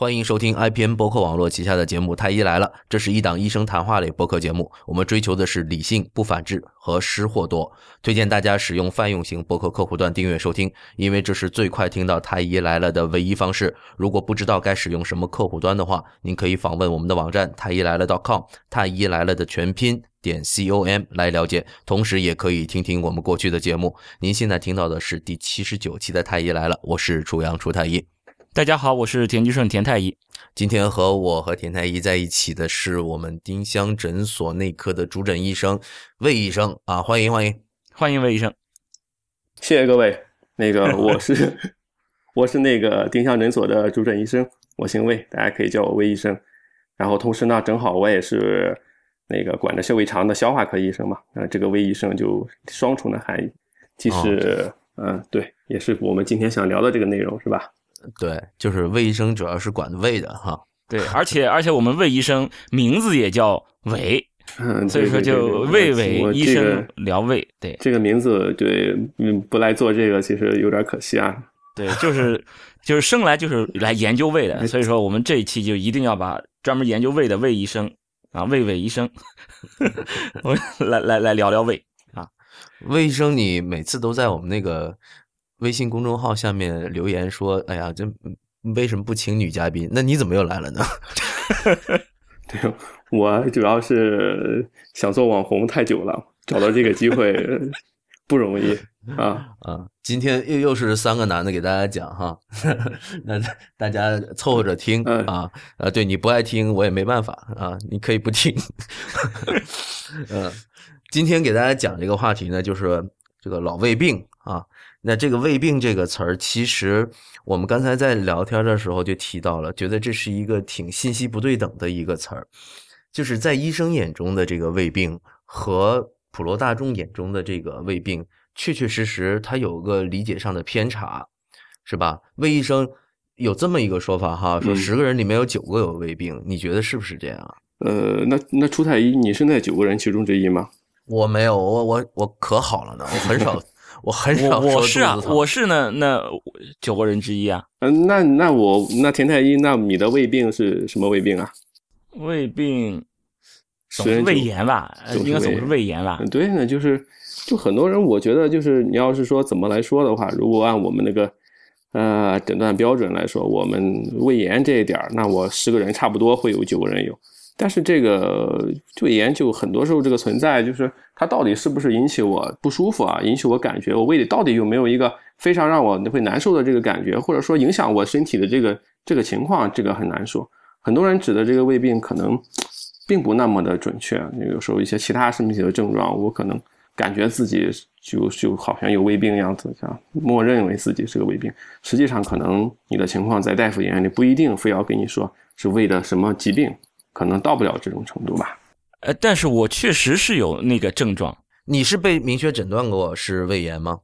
欢迎收听 IPN 博客网络旗下的节目《太医来了》，这是一档医生谈话类播客节目。我们追求的是理性、不反制和失货多。推荐大家使用泛用型博客客户端订阅收听，因为这是最快听到《太医来了》的唯一方式。如果不知道该使用什么客户端的话，您可以访问我们的网站太医来了 .com，太医来了的全拼点 com 来了解。同时，也可以听听我们过去的节目。您现在听到的是第七十九期的《太医来了》，我是楚阳楚太医。大家好，我是田居顺田太医。今天和我和田太医在一起的是我们丁香诊所内科的主诊医生魏医生啊，欢迎欢迎欢迎魏医生，谢谢各位。那个我是 我是那个丁香诊所的主诊医生，我姓魏，大家可以叫我魏医生。然后同时呢，正好我也是那个管着胃肠的消化科医生嘛，那这个魏医生就双重的含义，既是嗯对，也是我们今天想聊的这个内容是吧？对，就是魏医生主要是管胃的哈。对，而且而且我们魏医生名字也叫伟，嗯，所以说就魏伟医生聊胃。对，这个名字对，嗯，不来做这个其实有点可惜啊。对，就是就是生来就是来研究胃的，所以说我们这一期就一定要把专门研究胃的魏医生啊，魏伟医生，我来来来聊聊胃啊。魏医生，你每次都在我们那个。微信公众号下面留言说：“哎呀，这为什么不请女嘉宾？那你怎么又来了呢？” 对，我主要是想做网红太久了，找到这个机会不容易啊 啊！今天又又是三个男的给大家讲哈，那大家凑合着听啊啊！对你不爱听我也没办法啊，你可以不听。嗯，今天给大家讲这个话题呢，就是这个老胃病啊。那这个胃病这个词儿，其实我们刚才在聊天的时候就提到了，觉得这是一个挺信息不对等的一个词儿，就是在医生眼中的这个胃病和普罗大众眼中的这个胃病，确确实实它有个理解上的偏差，是吧？魏医生有这么一个说法哈，说十个人里面有九个有胃病，你觉得是不是这样？呃，那那出太医，你是那九个人其中之一吗？我没有，我我我可好了呢，我很少。我很少我是啊，我是呢那九个人之一啊。嗯，那那我那田太医，那你的胃病是什么胃病啊？胃病总是胃炎吧？应该总是胃炎吧？对，呢就是就很多人，我觉得就是你要是说怎么来说的话，如果按我们那个呃诊断标准来说，我们胃炎这一点儿那我十个人差不多会有九个人有。但是这个胃炎就很多时候这个存在，就是它到底是不是引起我不舒服啊？引起我感觉我胃里到底有没有一个非常让我会难受的这个感觉，或者说影响我身体的这个这个情况，这个很难说。很多人指的这个胃病可能并不那么的准确，有时候一些其他身体的症状，我可能感觉自己就就好像有胃病样子，像默认为自己是个胃病，实际上可能你的情况在大夫眼里不一定非要跟你说是胃的什么疾病。可能到不了这种程度吧，呃，但是我确实是有那个症状。你是被明确诊断过是胃炎吗？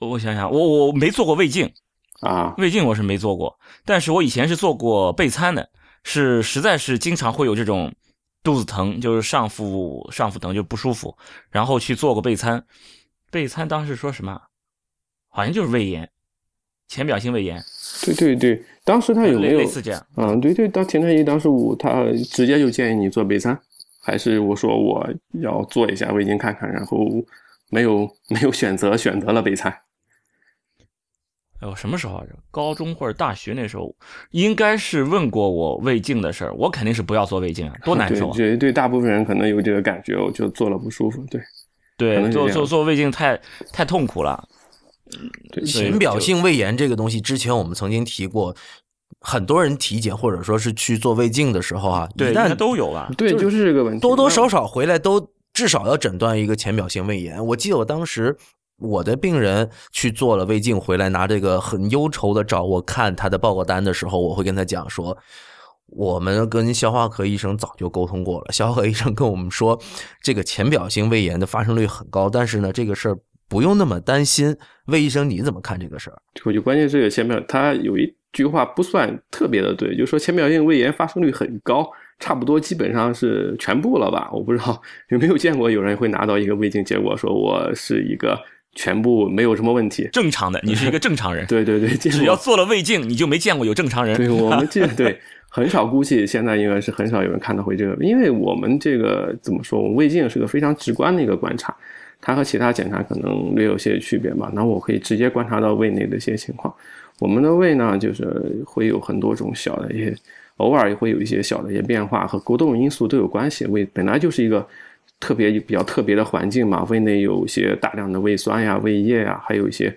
我想想，我我没做过胃镜啊，胃镜我是没做过，但是我以前是做过备餐的，是实在是经常会有这种肚子疼，就是上腹上腹疼就不舒服，然后去做过备餐。备餐当时说什么？好像就是胃炎，浅表性胃炎。对对对。当时他有没有类似这样？嗯，对对，当田太医当时我他直接就建议你做备餐，还是我说我要做一下胃镜看看，然后没有没有选择选择了备餐。哎我，什么时候啊？高中或者大学那时候，应该是问过我胃镜的事儿，我肯定是不要做胃镜啊，多难受啊！对对，大部分人可能有这个感觉，我就做了不舒服。对对，做做做胃镜太太痛苦了。浅表性胃炎这个东西，之前我们曾经提过，很多人体检或者说是去做胃镜的时候啊，对，但都有吧。对，就是这个问题，多多少少回来都至少要诊断一个浅表性胃炎。我记得我当时我的病人去做了胃镜回来，拿这个很忧愁的找我看他的报告单的时候，我会跟他讲说，我们跟消化科医生早就沟通过了，消化科医生跟我们说，这个浅表性胃炎的发生率很高，但是呢，这个事儿。不用那么担心，魏医生你怎么看这个事儿？我就关键这个浅表，他有一句话不算特别的对，就是说浅表性胃炎发生率很高，差不多基本上是全部了吧？我不知道 有没有见过有人会拿到一个胃镜结果说我是一个全部没有什么问题，正常的，你是一个正常人。对对对，只要做了胃镜，你就没见过有 正常人。对我们这对很少，估计现在应该是很少有人看到会这个，因为我们这个怎么说，我们胃镜是个非常直观的一个观察，它和其他检查可能略有些区别吧。那我可以直接观察到胃内的一些情况。我们的胃呢，就是会有很多种小的一些，偶尔也会有一些小的一些变化，和沟动因素都有关系。胃本来就是一个。特别比较特别的环境嘛，胃内有一些大量的胃酸呀、胃液呀，还有一些，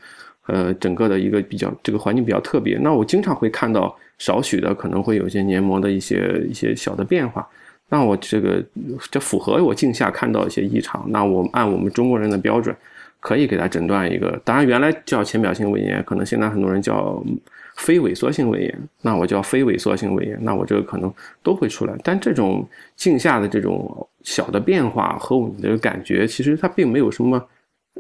呃，整个的一个比较这个环境比较特别。那我经常会看到少许的可能会有一些黏膜的一些一些小的变化。那我这个这符合我镜下看到一些异常。那我按我们中国人的标准，可以给他诊断一个。当然原来叫浅表性胃炎，可能现在很多人叫。非萎缩性胃炎，那我叫非萎缩性胃炎，那我这个可能都会出来。但这种镜下的这种小的变化和我们的感觉，其实它并没有什么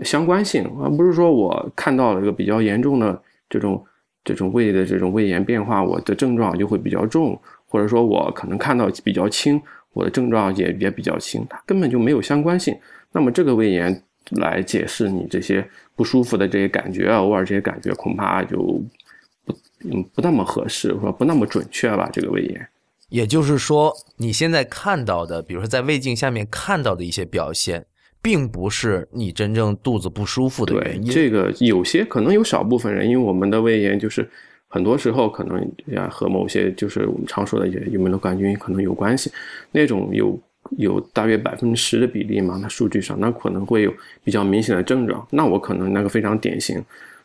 相关性，而不是说我看到了一个比较严重的这种这种胃的这种胃炎变化，我的症状就会比较重，或者说我可能看到比较轻，我的症状也也比较轻，它根本就没有相关性。那么这个胃炎来解释你这些不舒服的这些感觉啊，偶尔这些感觉恐怕就不。嗯，不那么合适，或者不那么准确吧？这个胃炎，也就是说，你现在看到的，比如说在胃镜下面看到的一些表现，并不是你真正肚子不舒服的原因。这个有些可能有少部分人，因为我们的胃炎就是很多时候可能呀和某些就是我们常说的一些有没有杆菌可能有关系。那种有有大约百分之十的比例嘛，那数据上那可能会有比较明显的症状，那我可能那个非常典型。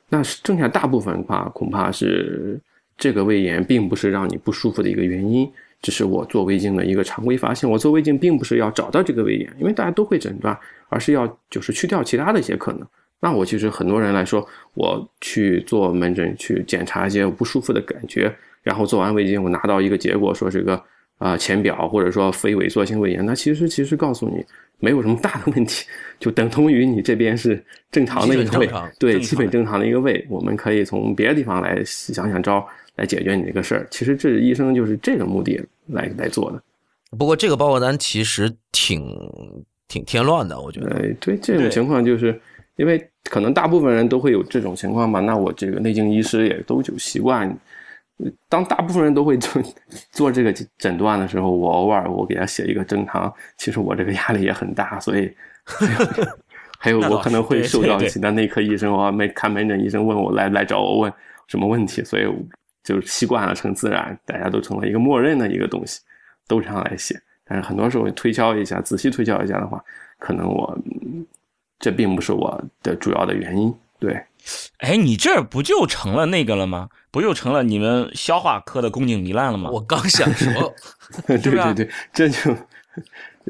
那剩下大部分的话，恐怕是这个胃炎并不是让你不舒服的一个原因，只是我做胃镜的一个常规发现。我做胃镜并不是要找到这个胃炎，因为大家都会诊断，而是要就是去掉其他的一些可能。那我其实很多人来说，我去做门诊去检查一些不舒服的感觉，然后做完胃镜，我拿到一个结果说是个啊浅表或者说非萎缩性胃炎，那其实其实告诉你。没有什么大的问题，就等同于你这边是正常的一个胃，对，基本正常的一个胃。我们可以从别的地方来想想招来解决你这个事儿。其实这医生就是这个目的来来做的。不过这个报告单其实挺挺添乱的，我觉得。对，这种情况就是因为可能大部分人都会有这种情况吧，那我这个内镜医师也都就习惯。当大部分人都会做 做这个诊断的时候，我偶尔我给他写一个正常，其实我这个压力也很大，所以还有 我可能会受到其他内科医生啊、没看门诊医生问我来来找我问什么问题，所以就习惯了成自然，大家都成了一个默认的一个东西，都这样来写。但是很多时候推敲一下，仔细推敲一下的话，可能我这并不是我的主要的原因。对，哎，你这不就成了那个了吗？不就成了你们消化科的宫颈糜烂了吗？我刚想说，对对对，这就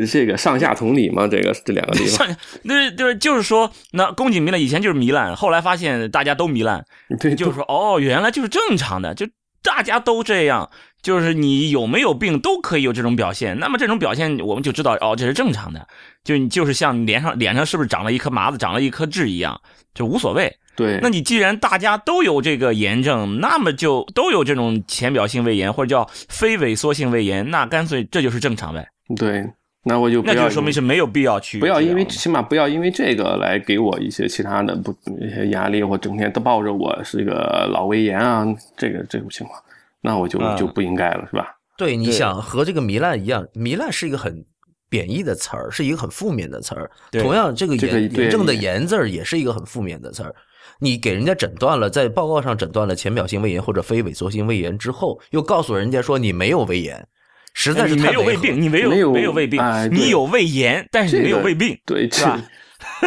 这个上下同理嘛，这个这两个地方。那就是就是说，那宫颈糜烂以前就是糜烂，后来发现大家都糜烂，对，就是说哦，原来就是正常的，就大家都这样，就是你有没有病都可以有这种表现。那么这种表现我们就知道哦，这是正常的，就你就是像脸上脸上是不是长了一颗麻子，长了一颗痣一样，就无所谓。对，那你既然大家都有这个炎症，那么就都有这种浅表性胃炎或者叫非萎缩性胃炎，那干脆这就是正常呗。对，那我就那就说明是没有必要去不要因为起码不要因为这个来给我一些其他的不一些压力，或整天都抱着我是一个老胃炎啊，这个这种情况，那我就就不应该了，是吧？对，你想和这个糜烂一样，糜烂是一个很贬义的词儿，是一个很负面的词儿。同样，这个炎炎症的炎字儿也是一个很负面的词儿。你给人家诊断了，在报告上诊断了浅表性胃炎或者非萎缩性胃炎之后，又告诉人家说你没有胃炎，实在是没有胃病，你没有没有胃病，你有胃炎，但是你没有胃病，对，是吧？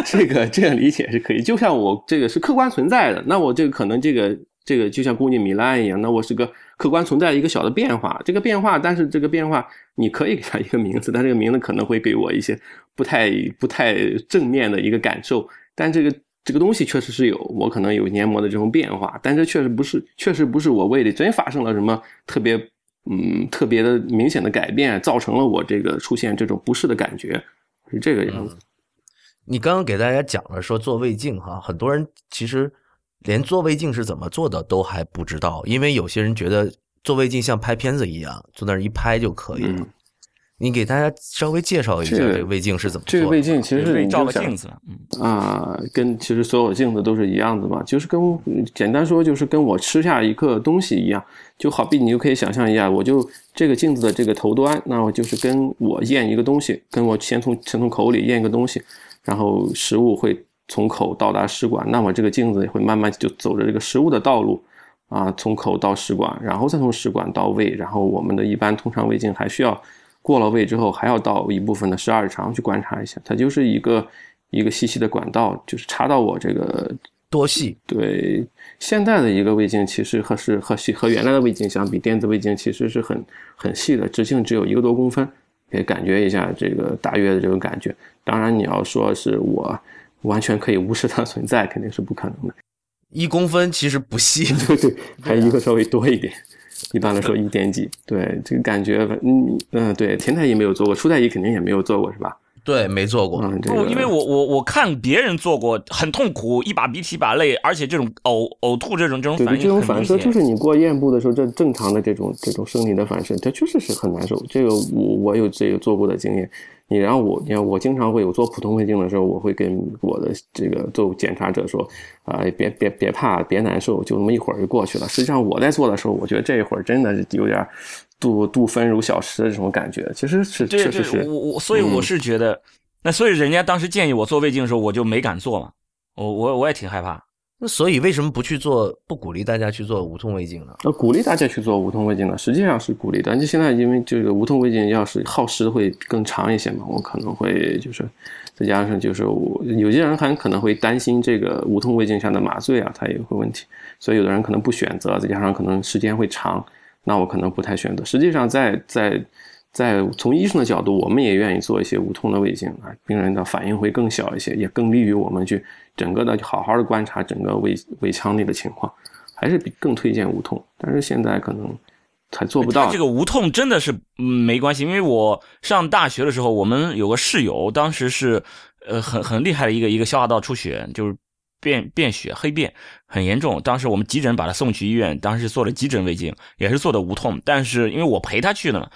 这个这样理解是可以。就像我这个是客观存在的，那我这个可能这个这个就像宫颈糜烂一样，那我是个客观存在一个小的变化，这个变化，但是这个变化你可以给它一个名字，但这个名字可能会给我一些不太不太正面的一个感受，但这个。这个东西确实是有，我可能有黏膜的这种变化，但这确实不是，确实不是我胃里真发生了什么特别，嗯，特别的明显的改变，造成了我这个出现这种不适的感觉，是这个样子。你刚刚给大家讲了说做胃镜哈，很多人其实连做胃镜是怎么做的都还不知道，因为有些人觉得做胃镜像拍片子一样，坐那儿一拍就可以了。你给大家稍微介绍一下这个胃镜是怎么做的？这个胃镜其实是照个镜子嗯啊，跟其实所有镜子都是一样的嘛，就是跟简单说就是跟我吃下一个东西一样，就好比你就可以想象一下，我就这个镜子的这个头端，那我就是跟我咽一个东西，跟我先从先从口里咽一个东西，然后食物会从口到达食管，那么这个镜子也会慢慢就走着这个食物的道路啊，从口到食管，然后再从食管到胃，然后我们的一般通常胃镜还需要。过了胃之后，还要到一部分的十二指肠去观察一下，它就是一个一个细细的管道，就是插到我这个多细。对，现在的一个胃镜其实和是和细和原来的胃镜相比，电子胃镜其实是很很细的，直径只有一个多公分，可以感觉一下这个大约的这个感觉。当然，你要说是我完全可以无视它存在，肯定是不可能的。一公分其实不细，对 对，还一个稍微多一点。一般来说一点几，对这个感觉，嗯嗯，对，前太医没有做过，初太医肯定也没有做过，是吧？对，没做过。不，因为我我我看别人做过，很痛苦，一把鼻涕一把泪，而且这种呕呕吐这种这种反应，这种反射就是你过咽部的时候，这正常的这种这种生理的反射，它确实是很难受。这个我我有这个做过的经验。你然后我，你看我经常会有做普通胃镜的时候，我会跟我的这个做检查者说，啊，别别别怕，别难受，就那么一会儿就过去了。实际上我在做的时候，我觉得这一会儿真的是有点度度分如小时的这种感觉，其实是确实是。我我所以我是觉得，那所以人家当时建议我做胃镜的时候，我就没敢做嘛，我我我也挺害怕。那所以为什么不去做？不鼓励大家去做无痛胃镜呢？呃，鼓励大家去做无痛胃镜呢，实际上是鼓励的。就现在因为这个无痛胃镜要是耗时会更长一些嘛，我可能会就是再加上就是我有些人还可能会担心这个无痛胃镜下的麻醉啊，它也会问题，所以有的人可能不选择，再加上可能时间会长，那我可能不太选择。实际上在在。在从医生的角度，我们也愿意做一些无痛的胃镜啊，病人的反应会更小一些，也更利于我们去整个的好好的观察整个胃胃腔内的情况，还是比更推荐无痛。但是现在可能还做不到。这个无痛真的是没关系，因为我上大学的时候，我们有个室友，当时是呃很很厉害的一个一个消化道出血，就是便便血黑便很严重，当时我们急诊把他送去医院，当时做了急诊胃镜，也是做的无痛，但是因为我陪他去的嘛。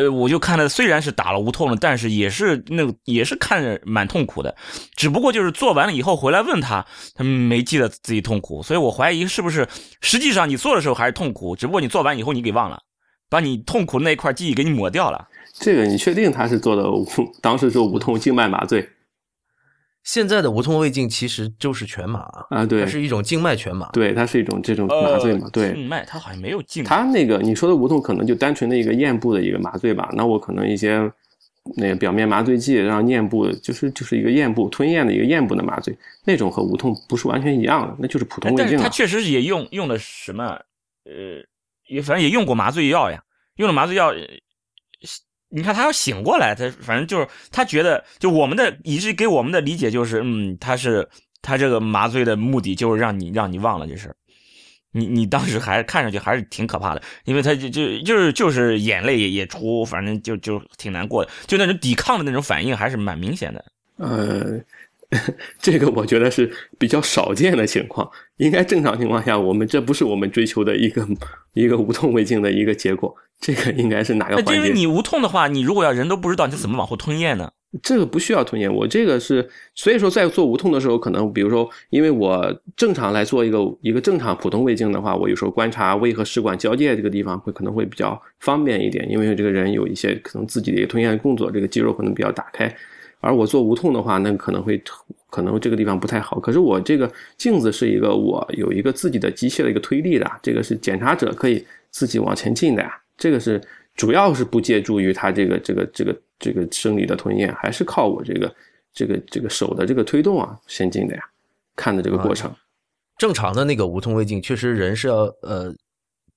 呃，我就看了，虽然是打了无痛了，但是也是那也是看着蛮痛苦的，只不过就是做完了以后回来问他，他没记得自己痛苦，所以我怀疑是不是实际上你做的时候还是痛苦，只不过你做完以后你给忘了，把你痛苦那块记忆给你抹掉了。这个你确定他是做的无，当时是无痛静脉麻醉？现在的无痛胃镜其实就是全麻啊，对，它是一种静脉全麻，对，它是一种这种麻醉嘛，对，静脉它好像没有静，它那个你说的无痛可能就单纯的一个咽部的一个麻醉吧，那我可能一些那个表面麻醉剂让咽部就是就是一个咽部吞咽的一个咽部的麻醉，那种和无痛不是完全一样的，那就是普通胃镜。它确实也用用的什么，呃，也反正也用过麻醉药呀，用了麻醉药。你看他要醒过来，他反正就是他觉得，就我们的以致给我们的理解就是，嗯，他是他这个麻醉的目的就是让你让你忘了这事你你当时还看上去还是挺可怕的，因为他就就就是就是眼泪也也出，反正就就挺难过的，就那种抵抗的那种反应还是蛮明显的。呃，这个我觉得是比较少见的情况，应该正常情况下，我们这不是我们追求的一个一个无痛胃镜的一个结果。这个应该是哪个环节？因为你无痛的话，你如果要人都不知道，你怎么往后吞咽呢？这个不需要吞咽。我这个是，所以说在做无痛的时候，可能比如说，因为我正常来做一个一个正常普通胃镜的话，我有时候观察胃和食管交界这个地方会可能会比较方便一点，因为这个人有一些可能自己的一个吞咽动作，这个肌肉可能比较打开。而我做无痛的话，那可能会可能这个地方不太好。可是我这个镜子是一个我有一个自己的机械的一个推力的，这个是检查者可以自己往前进的呀。这个是主要是不借助于他这个这个这个这个生理的吞咽，还是靠我这个这个这个手的这个推动啊先进的呀，看的这个过程。正常的那个无痛胃镜，确实人是要呃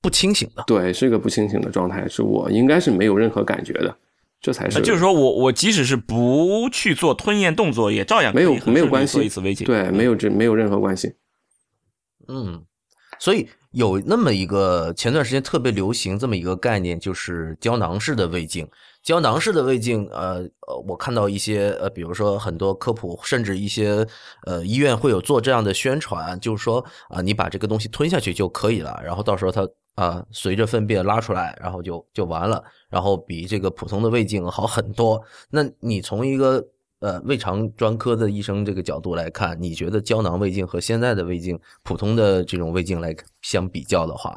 不清醒的，对，是一个不清醒的状态，是我应该是没有任何感觉的，这才是。就是说我我即使是不去做吞咽动作，也照样没有没有关系做一次胃镜，对，没有这没有任何关系。嗯，所以。有那么一个前段时间特别流行这么一个概念，就是胶囊式的胃镜。胶囊式的胃镜，呃呃，我看到一些呃，比如说很多科普，甚至一些呃医院会有做这样的宣传，就是说啊，你把这个东西吞下去就可以了，然后到时候它啊，随着粪便拉出来，然后就就完了，然后比这个普通的胃镜好很多。那你从一个呃胃肠专科的医生这个角度来看，你觉得胶囊胃镜和现在的胃镜，普通的这种胃镜来相比较的话，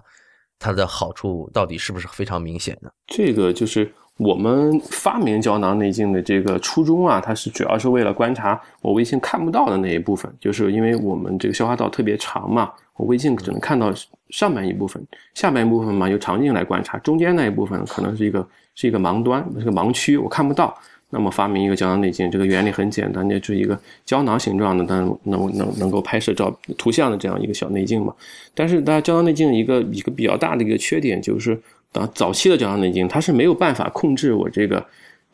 它的好处到底是不是非常明显呢？这个就是我们发明胶囊内镜的这个初衷啊，它是主要是为了观察我胃镜看不到的那一部分，就是因为我们这个消化道特别长嘛。我胃镜只能看到上半一部分，下半一部分嘛由肠镜来观察，中间那一部分可能是一个是一个盲端，是个盲区，我看不到。那么发明一个胶囊内镜，这个原理很简单，就是一个胶囊形状的，能能能能够拍摄照图像的这样一个小内镜嘛。但是大家胶囊内镜一个一个比较大的一个缺点就是，啊早期的胶囊内镜它是没有办法控制我这个。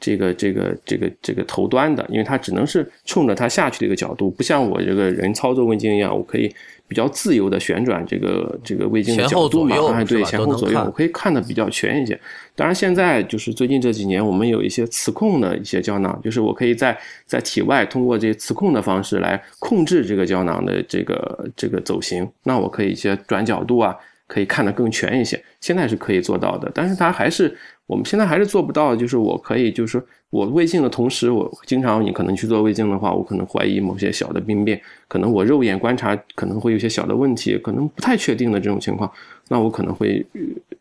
这个这个这个这个头端的，因为它只能是冲着它下去的一个角度，不像我这个人操作胃镜一样，我可以比较自由的旋转这个这个胃镜的角度嘛，哎，对，前后左右，我可以看的比较全一些。当然，现在就是最近这几年，我们有一些磁控的一些胶囊，就是我可以在在体外通过这些磁控的方式来控制这个胶囊的这个这个走形，那我可以一些转角度啊，可以看得更全一些。现在是可以做到的，但是它还是。我们现在还是做不到，就是我可以，就是我胃镜的同时，我经常你可能去做胃镜的话，我可能怀疑某些小的病变，可能我肉眼观察可能会有些小的问题，可能不太确定的这种情况，那我可能会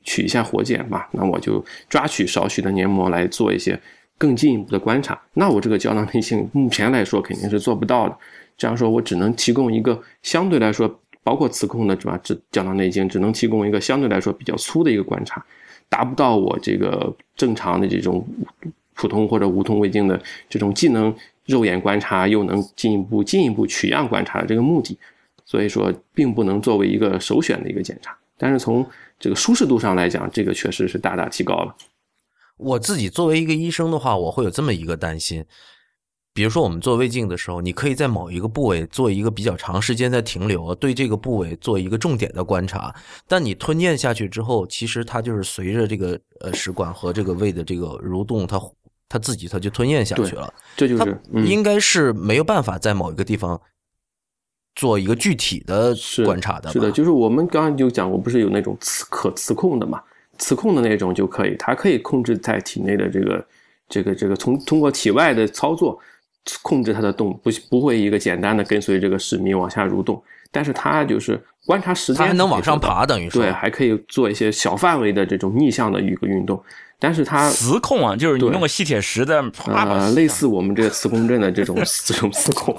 取一下活检嘛，那我就抓取少许的黏膜来做一些更进一步的观察。那我这个胶囊内镜目前来说肯定是做不到的，这样说我只能提供一个相对来说，包括磁控的是吧？只胶囊内镜只能提供一个相对来说比较粗的一个观察。达不到我这个正常的这种普通或者无痛胃镜的这种既能肉眼观察又能进一步进一步取样观察的这个目的，所以说并不能作为一个首选的一个检查。但是从这个舒适度上来讲，这个确实是大大提高了。我自己作为一个医生的话，我会有这么一个担心。比如说，我们做胃镜的时候，你可以在某一个部位做一个比较长时间的停留，对这个部位做一个重点的观察。但你吞咽下去之后，其实它就是随着这个呃食管和这个胃的这个蠕动，它它自己它就吞咽下去了。这就是应该是没有办法在某一个地方做一个具体的观察的。是的，就是我们刚刚就讲过，不是有那种磁可磁控的嘛？磁控的那种就可以，它可以控制在体内的这个这个这个从通过体外的操作。控制它的动不不会一个简单的跟随这个使命往下蠕动，但是它就是观察时间，它还能往上爬，等于说对，还可以做一些小范围的这种逆向的一个运动。但是它磁控啊，就是你弄个吸铁石在啊，类似我们这个磁共振的这种 这种磁控，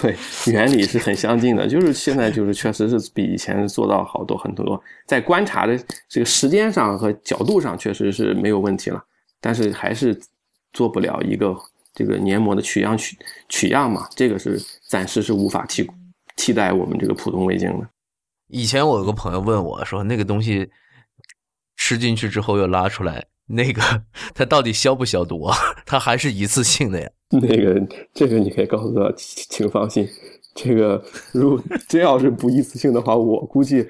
对，原理是很相近的。就是现在就是确实是比以前做到好多很多，在观察的这个时间上和角度上确实是没有问题了，但是还是做不了一个。这个黏膜的取样取取样嘛，这个是暂时是无法替替代我们这个普通胃镜的。以前我有个朋友问我说，那个东西吃进去之后又拉出来，那个它到底消不消毒啊？它还是一次性的呀？那个这个你可以告诉他，请放心，这个如果真要是不一次性的话，我估计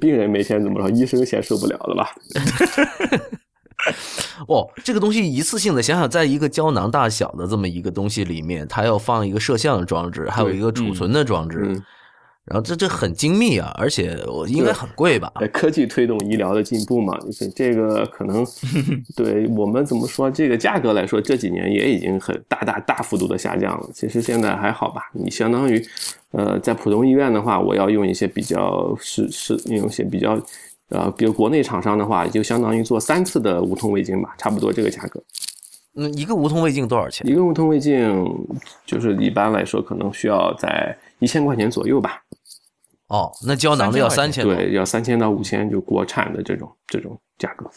病人每天怎么着，医生先受不了了吧。哦，这个东西一次性的，想想在一个胶囊大小的这么一个东西里面，它要放一个摄像装置，还有一个储存的装置，然后这这很精密啊，而且我应该很贵吧？科技推动医疗的进步嘛，就是这个可能 对我们怎么说，这个价格来说，这几年也已经很大大大幅度的下降了。其实现在还好吧？你相当于呃，在普通医院的话，我要用一些比较是是用一些比较。呃，比如国内厂商的话，就相当于做三次的无痛胃镜吧，差不多这个价格。嗯，一个无痛胃镜多少钱？一个无痛胃镜就是一般来说可能需要在一千块钱左右吧。哦，那胶囊的要三千？对，要三千到五千，就国产的这种这种价格。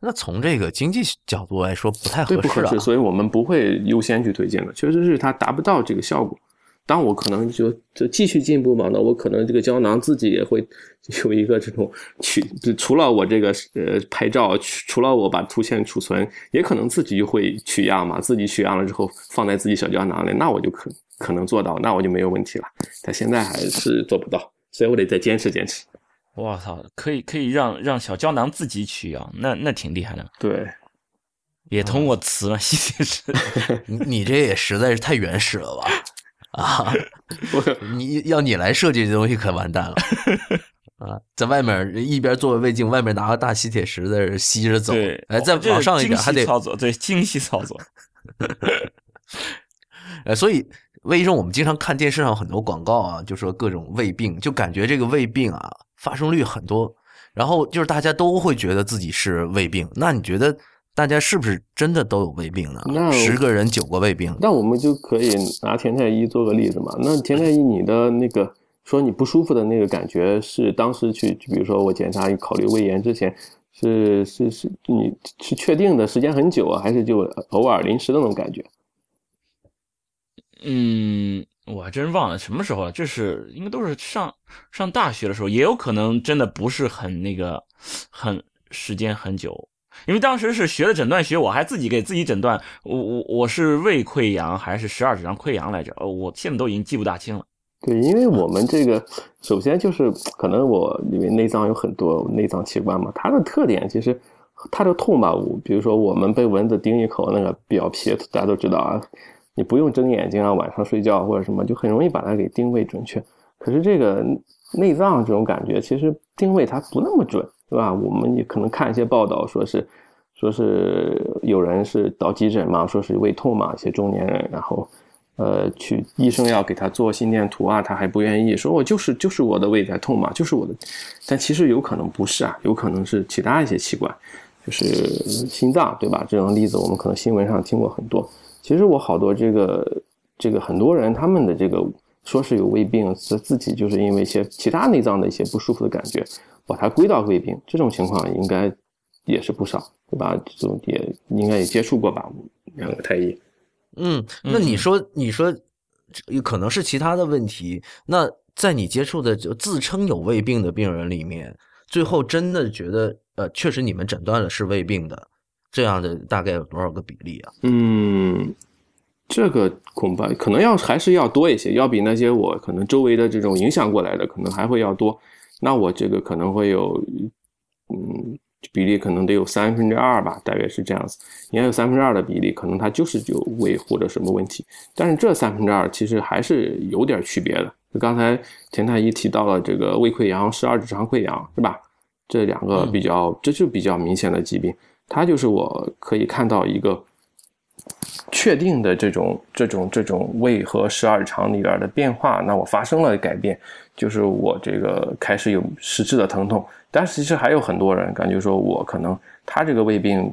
那从这个经济角度来说，不太合适。不合适，所以我们不会优先去推荐的。确实是它达不到这个效果。当我可能就就继续进步嘛，那我可能这个胶囊自己也会有一个这种取，除了我这个呃拍照，除了我把图片储存，也可能自己就会取样嘛，自己取样了之后放在自己小胶囊里，那我就可可能做到，那我就没有问题了。但现在还是做不到，所以我得再坚持坚持。我操，可以可以让让小胶囊自己取样，那那挺厉害的。对，也通过磁了，其实是你你这也实在是太原始了吧。啊，你要你来设计这东西可完蛋了 啊，在外面一边做胃镜，外面拿个大吸铁石在这吸着走。对，哎，再往上一点还得操作，对，精细操作。呃，所以魏医生，我们经常看电视上很多广告啊，就说各种胃病，就感觉这个胃病啊发生率很多，然后就是大家都会觉得自己是胃病。那你觉得大家是不是真的都有胃病呢？那十个人九个胃病。那我们就可以拿田太医做个例子嘛。那田太医，你的那个说你不舒服的那个感觉，是当时去，比如说我检查考虑胃炎之前，是是是，你是确定的时间很久啊，还是就偶尔临时的那种感觉？嗯，我还真忘了什么时候了，这是应该都是上上大学的时候，也有可能真的不是很那个，很时间很久，因为当时是学的诊断学，我还自己给自己诊断，我我我是胃溃疡还是十二指肠溃疡来着？呃，我现在都已经记不大清了。对，因为我们这个首先就是可能我因为内脏有很多内脏器官嘛，它的特点其实它的痛吧，比如说我们被蚊子叮一口，那个表皮大家都知道啊。你不用睁眼睛啊，晚上睡觉或者什么，就很容易把它给定位准确。可是这个内脏这种感觉，其实定位它不那么准，对吧？我们也可能看一些报道，说是说是有人是到急诊嘛，说是胃痛嘛，一些中年人，然后呃去医生要给他做心电图啊，他还不愿意，说我就是就是我的胃在痛嘛，就是我的。但其实有可能不是啊，有可能是其他一些器官，就是心脏，对吧？这种例子我们可能新闻上听过很多。其实我好多这个这个很多人他们的这个说是有胃病，是自己就是因为一些其他内脏的一些不舒服的感觉，把它归到胃病，这种情况应该也是不少，对吧？这种也应该也接触过吧？两个太医。嗯，那你说你说可能是其他的问题，那在你接触的就自称有胃病的病人里面，最后真的觉得呃，确实你们诊断了是胃病的。这样的大概有多少个比例啊？嗯，这个恐怕可能要还是要多一些，要比那些我可能周围的这种影响过来的可能还会要多。那我这个可能会有，嗯，比例可能得有三分之二吧，大约是这样子。你要有三分之二的比例，可能它就是有胃或者什么问题。但是这三分之二其实还是有点区别的。就刚才田太医提到了这个胃溃疡、十二指肠溃疡，是吧？这两个比较，这就比较明显的疾病。它就是我可以看到一个确定的这种这种这种胃和十二肠里边的变化，那我发生了改变，就是我这个开始有实质的疼痛。但是其实还有很多人感觉说我可能他这个胃病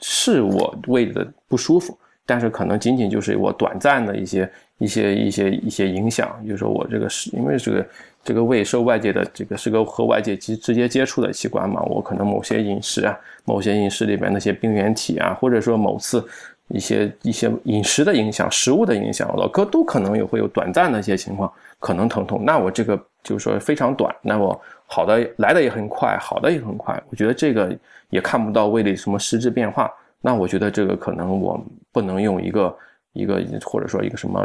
是我胃的不舒服，但是可能仅仅就是我短暂的一些一些一些一些影响，就是说我这个是因为这个。这个胃受外界的这个是个和外界直直接接触的器官嘛？我可能某些饮食啊，某些饮食里边那些病原体啊，或者说某次一些一些饮食的影响、食物的影响，老哥都可能也会有短暂的一些情况，可能疼痛。那我这个就是说非常短，那我好的来的也很快，好的也很快。我觉得这个也看不到胃里什么实质变化。那我觉得这个可能我不能用一个一个或者说一个什么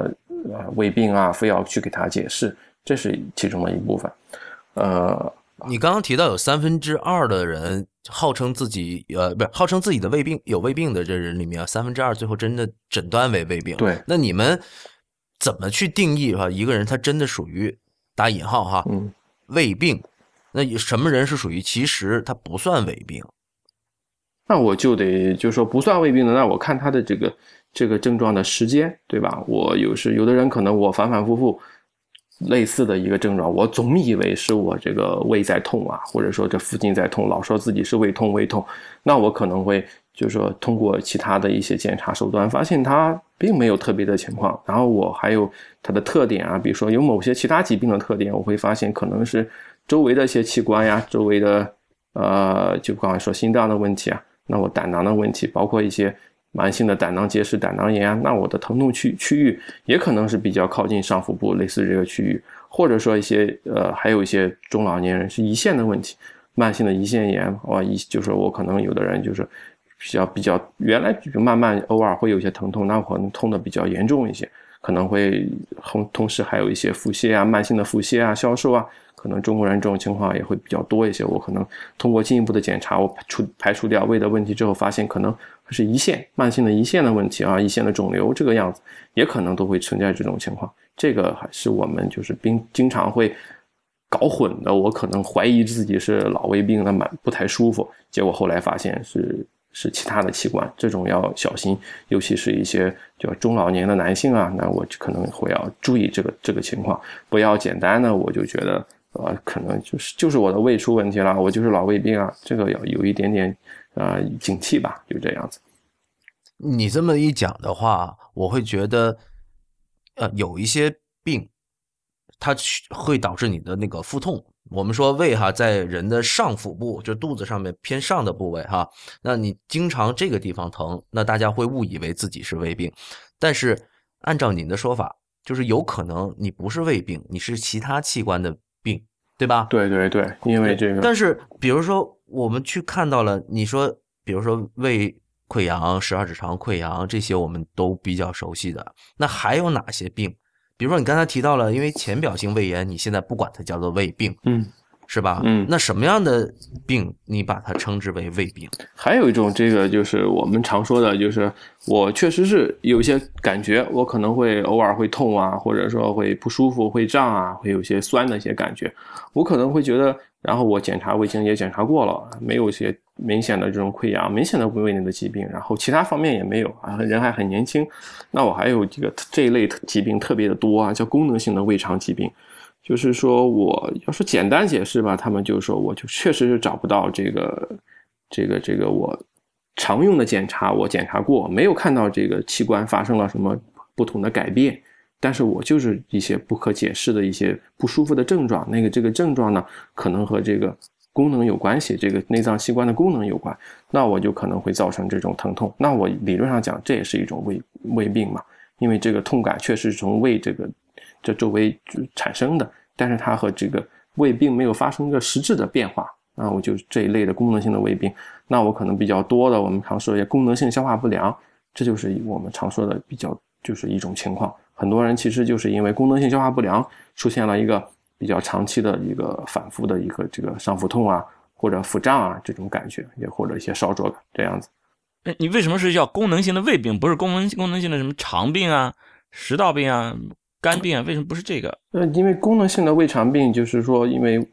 呃胃病啊，非要去给他解释。这是其中的一部分，呃，你刚刚提到有三分之二的人号称自己，呃，不是号称自己的胃病有胃病的这人里面，三分之二最后真的诊断为胃病。对，那你们怎么去定义哈一个人他真的属于打引号哈，嗯，胃病？那什么人是属于其实他不算胃病？那我就得就说不算胃病的，那我看他的这个这个症状的时间，对吧？我有时有的人可能我反反复复。类似的一个症状，我总以为是我这个胃在痛啊，或者说这附近在痛，老说自己是胃痛胃痛，那我可能会就是说通过其他的一些检查手段，发现它并没有特别的情况。然后我还有它的特点啊，比如说有某些其他疾病的特点，我会发现可能是周围的一些器官呀，周围的呃，就刚才说心脏的问题啊，那我胆囊的问题，包括一些。慢性的胆囊结石、胆囊炎啊，那我的疼痛区区域也可能是比较靠近上腹部，类似这个区域，或者说一些呃，还有一些中老年人是胰腺的问题，慢性的胰腺炎，哇，胰就是我可能有的人就是比较比较原来就慢慢偶尔会有些疼痛，那可能痛的比较严重一些，可能会同同时还有一些腹泻啊，慢性的腹泻啊、消瘦啊，可能中国人这种情况也会比较多一些。我可能通过进一步的检查，我排除排除掉胃的问题之后，发现可能。是胰腺慢性的胰腺的问题啊，胰腺的肿瘤这个样子，也可能都会存在这种情况。这个还是我们就是经经常会搞混的，我可能怀疑自己是老胃病，那蛮不太舒服。结果后来发现是是其他的器官，这种要小心，尤其是一些就中老年的男性啊，那我可能会要注意这个这个情况，不要简单的我就觉得呃可能就是就是我的胃出问题了，我就是老胃病啊，这个要有一点点呃警惕吧，就这样子。你这么一讲的话，我会觉得呃有一些病。它会导致你的那个腹痛。我们说胃哈，在人的上腹部，就肚子上面偏上的部位哈。那你经常这个地方疼，那大家会误以为自己是胃病。但是按照您的说法，就是有可能你不是胃病，你是其他器官的病，对吧？对对对，因为这个。但是比如说，我们去看到了，你说，比如说胃溃疡、十二指肠溃疡这些，我们都比较熟悉的。那还有哪些病？比如说，你刚才提到了，因为浅表性胃炎，你现在不管它叫做胃病，嗯，是吧？嗯，那什么样的病你把它称之为胃病？还有一种，这个就是我们常说的，就是我确实是有一些感觉，我可能会偶尔会痛啊，或者说会不舒服、会胀啊，会有些酸的一些感觉，我可能会觉得。然后我检查胃镜也检查过了，没有一些明显的这种溃疡，明显的胃内的疾病，然后其他方面也没有啊，人还很年轻。那我还有这个这一类疾病特别的多啊，叫功能性的胃肠疾病。就是说我要是简单解释吧，他们就说我就确实是找不到这个这个这个我常用的检查，我检查过没有看到这个器官发生了什么不同的改变。但是我就是一些不可解释的一些不舒服的症状，那个这个症状呢，可能和这个功能有关系，这个内脏器官的功能有关，那我就可能会造成这种疼痛。那我理论上讲，这也是一种胃胃病嘛，因为这个痛感确实从胃这个这周围产生的，但是它和这个胃并没有发生一个实质的变化。那我就这一类的功能性的胃病，那我可能比较多的，我们常说一些功能性消化不良，这就是我们常说的比较就是一种情况。很多人其实就是因为功能性消化不良，出现了一个比较长期的一个反复的一个这个上腹痛啊，或者腹胀啊这种感觉，也或者一些烧灼感这样子。哎，你为什么是叫功能性的胃病，不是功能功能性的什么肠病啊、食道病啊、肝病啊？为什么不是这个？呃，因为功能性的胃肠病就是说，因为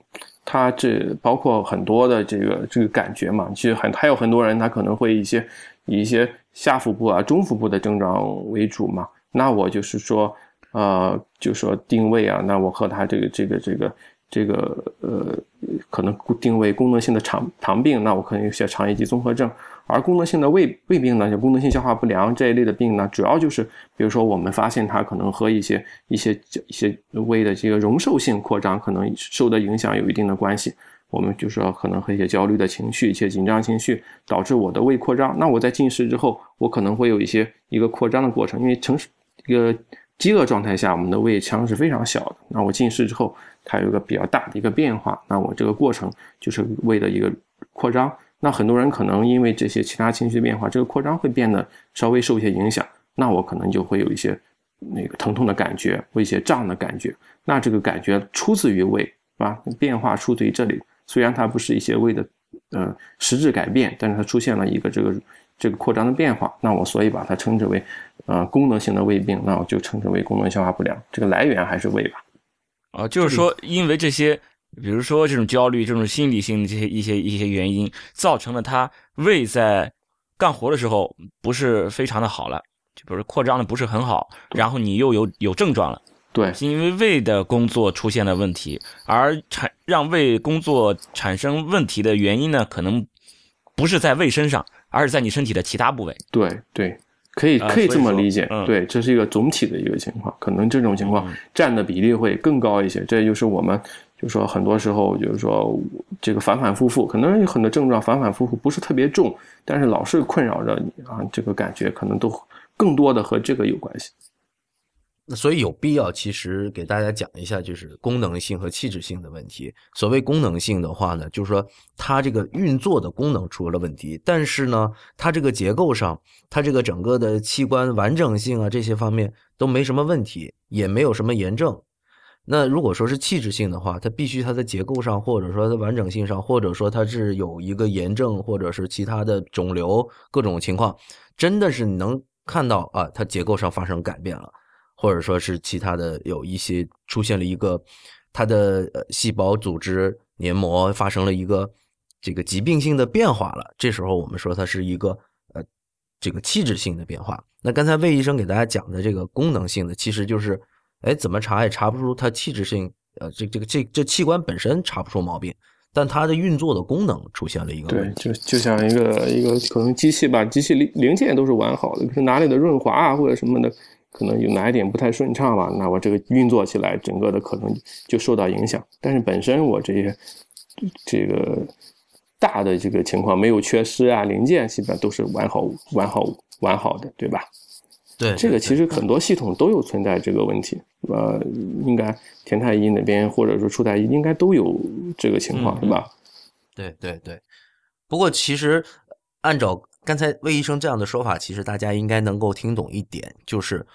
它这包括很多的这个这个感觉嘛，其实很还有很多人他可能会一些以一些下腹部啊、中腹部的症状为主嘛。那我就是说，呃，就说定位啊，那我和他这个这个这个这个呃，可能定位功能性的肠肠病，那我可能有些肠易激综合症，而功能性的胃胃病呢，就功能性消化不良这一类的病呢，主要就是，比如说我们发现它可能和一些一些一些胃的这个容受性扩张可能受的影响有一定的关系。我们就说可能和一些焦虑的情绪、一些紧张情绪导致我的胃扩张。那我在进食之后，我可能会有一些一个扩张的过程，因为城市。一个饥饿状态下，我们的胃腔是非常小的。那我进食之后，它有个比较大的一个变化。那我这个过程就是胃的一个扩张。那很多人可能因为这些其他情绪的变化，这个扩张会变得稍微受一些影响。那我可能就会有一些那个疼痛的感觉，或一些胀的感觉。那这个感觉出自于胃，是吧？变化出自于这里。虽然它不是一些胃的呃实质改变，但是它出现了一个这个。这个扩张的变化，那我所以把它称之为，呃，功能性的胃病，那我就称之为功能消化不良。这个来源还是胃吧？啊，就是说，因为这些，比如说这种焦虑、这种心理性的这些一些一些原因，造成了他胃在干活的时候不是非常的好了，就比如扩张的不是很好，然后你又有有症状了，对，是因为胃的工作出现了问题，而产让胃工作产生问题的原因呢，可能不是在胃身上。而是在你身体的其他部位。对对，可以可以这么理解。对，这是一个总体的一个情况，可能这种情况占的比例会更高一些。这就是我们就说很多时候就是说这个反反复复，可能有很多症状反反复复不是特别重，但是老是困扰着你啊，这个感觉可能都更多的和这个有关系。所以有必要，其实给大家讲一下，就是功能性和器质性的问题。所谓功能性的话呢，就是说它这个运作的功能出了问题，但是呢，它这个结构上，它这个整个的器官完整性啊这些方面都没什么问题，也没有什么炎症。那如果说是器质性的话，它必须它的结构上，或者说它完整性上，或者说它是有一个炎症，或者是其他的肿瘤各种情况，真的是能看到啊，它结构上发生改变了。或者说是其他的有一些出现了一个它的细胞组织黏膜发生了一个这个疾病性的变化了，这时候我们说它是一个呃这个器质性的变化。那刚才魏医生给大家讲的这个功能性的，其实就是哎怎么查也查不出它器质性，呃这这个这这器官本身查不出毛病。但它的运作的功能出现了一个对，就就像一个一个可能机器吧，机器零零件都是完好的，可是哪里的润滑啊或者什么的，可能有哪一点不太顺畅吧，那我这个运作起来整个的可能就受到影响。但是本身我这些这个大的这个情况没有缺失啊，零件基本上都是完好完好完好的，对吧？对，这个其实很多系统都有存在这个问题，呃，应该田太医那边或者说初太医应该都有这个情况，是吧？对对对。不过其实按照刚才魏医生这样的说法，其实大家应该能够听懂一点，就是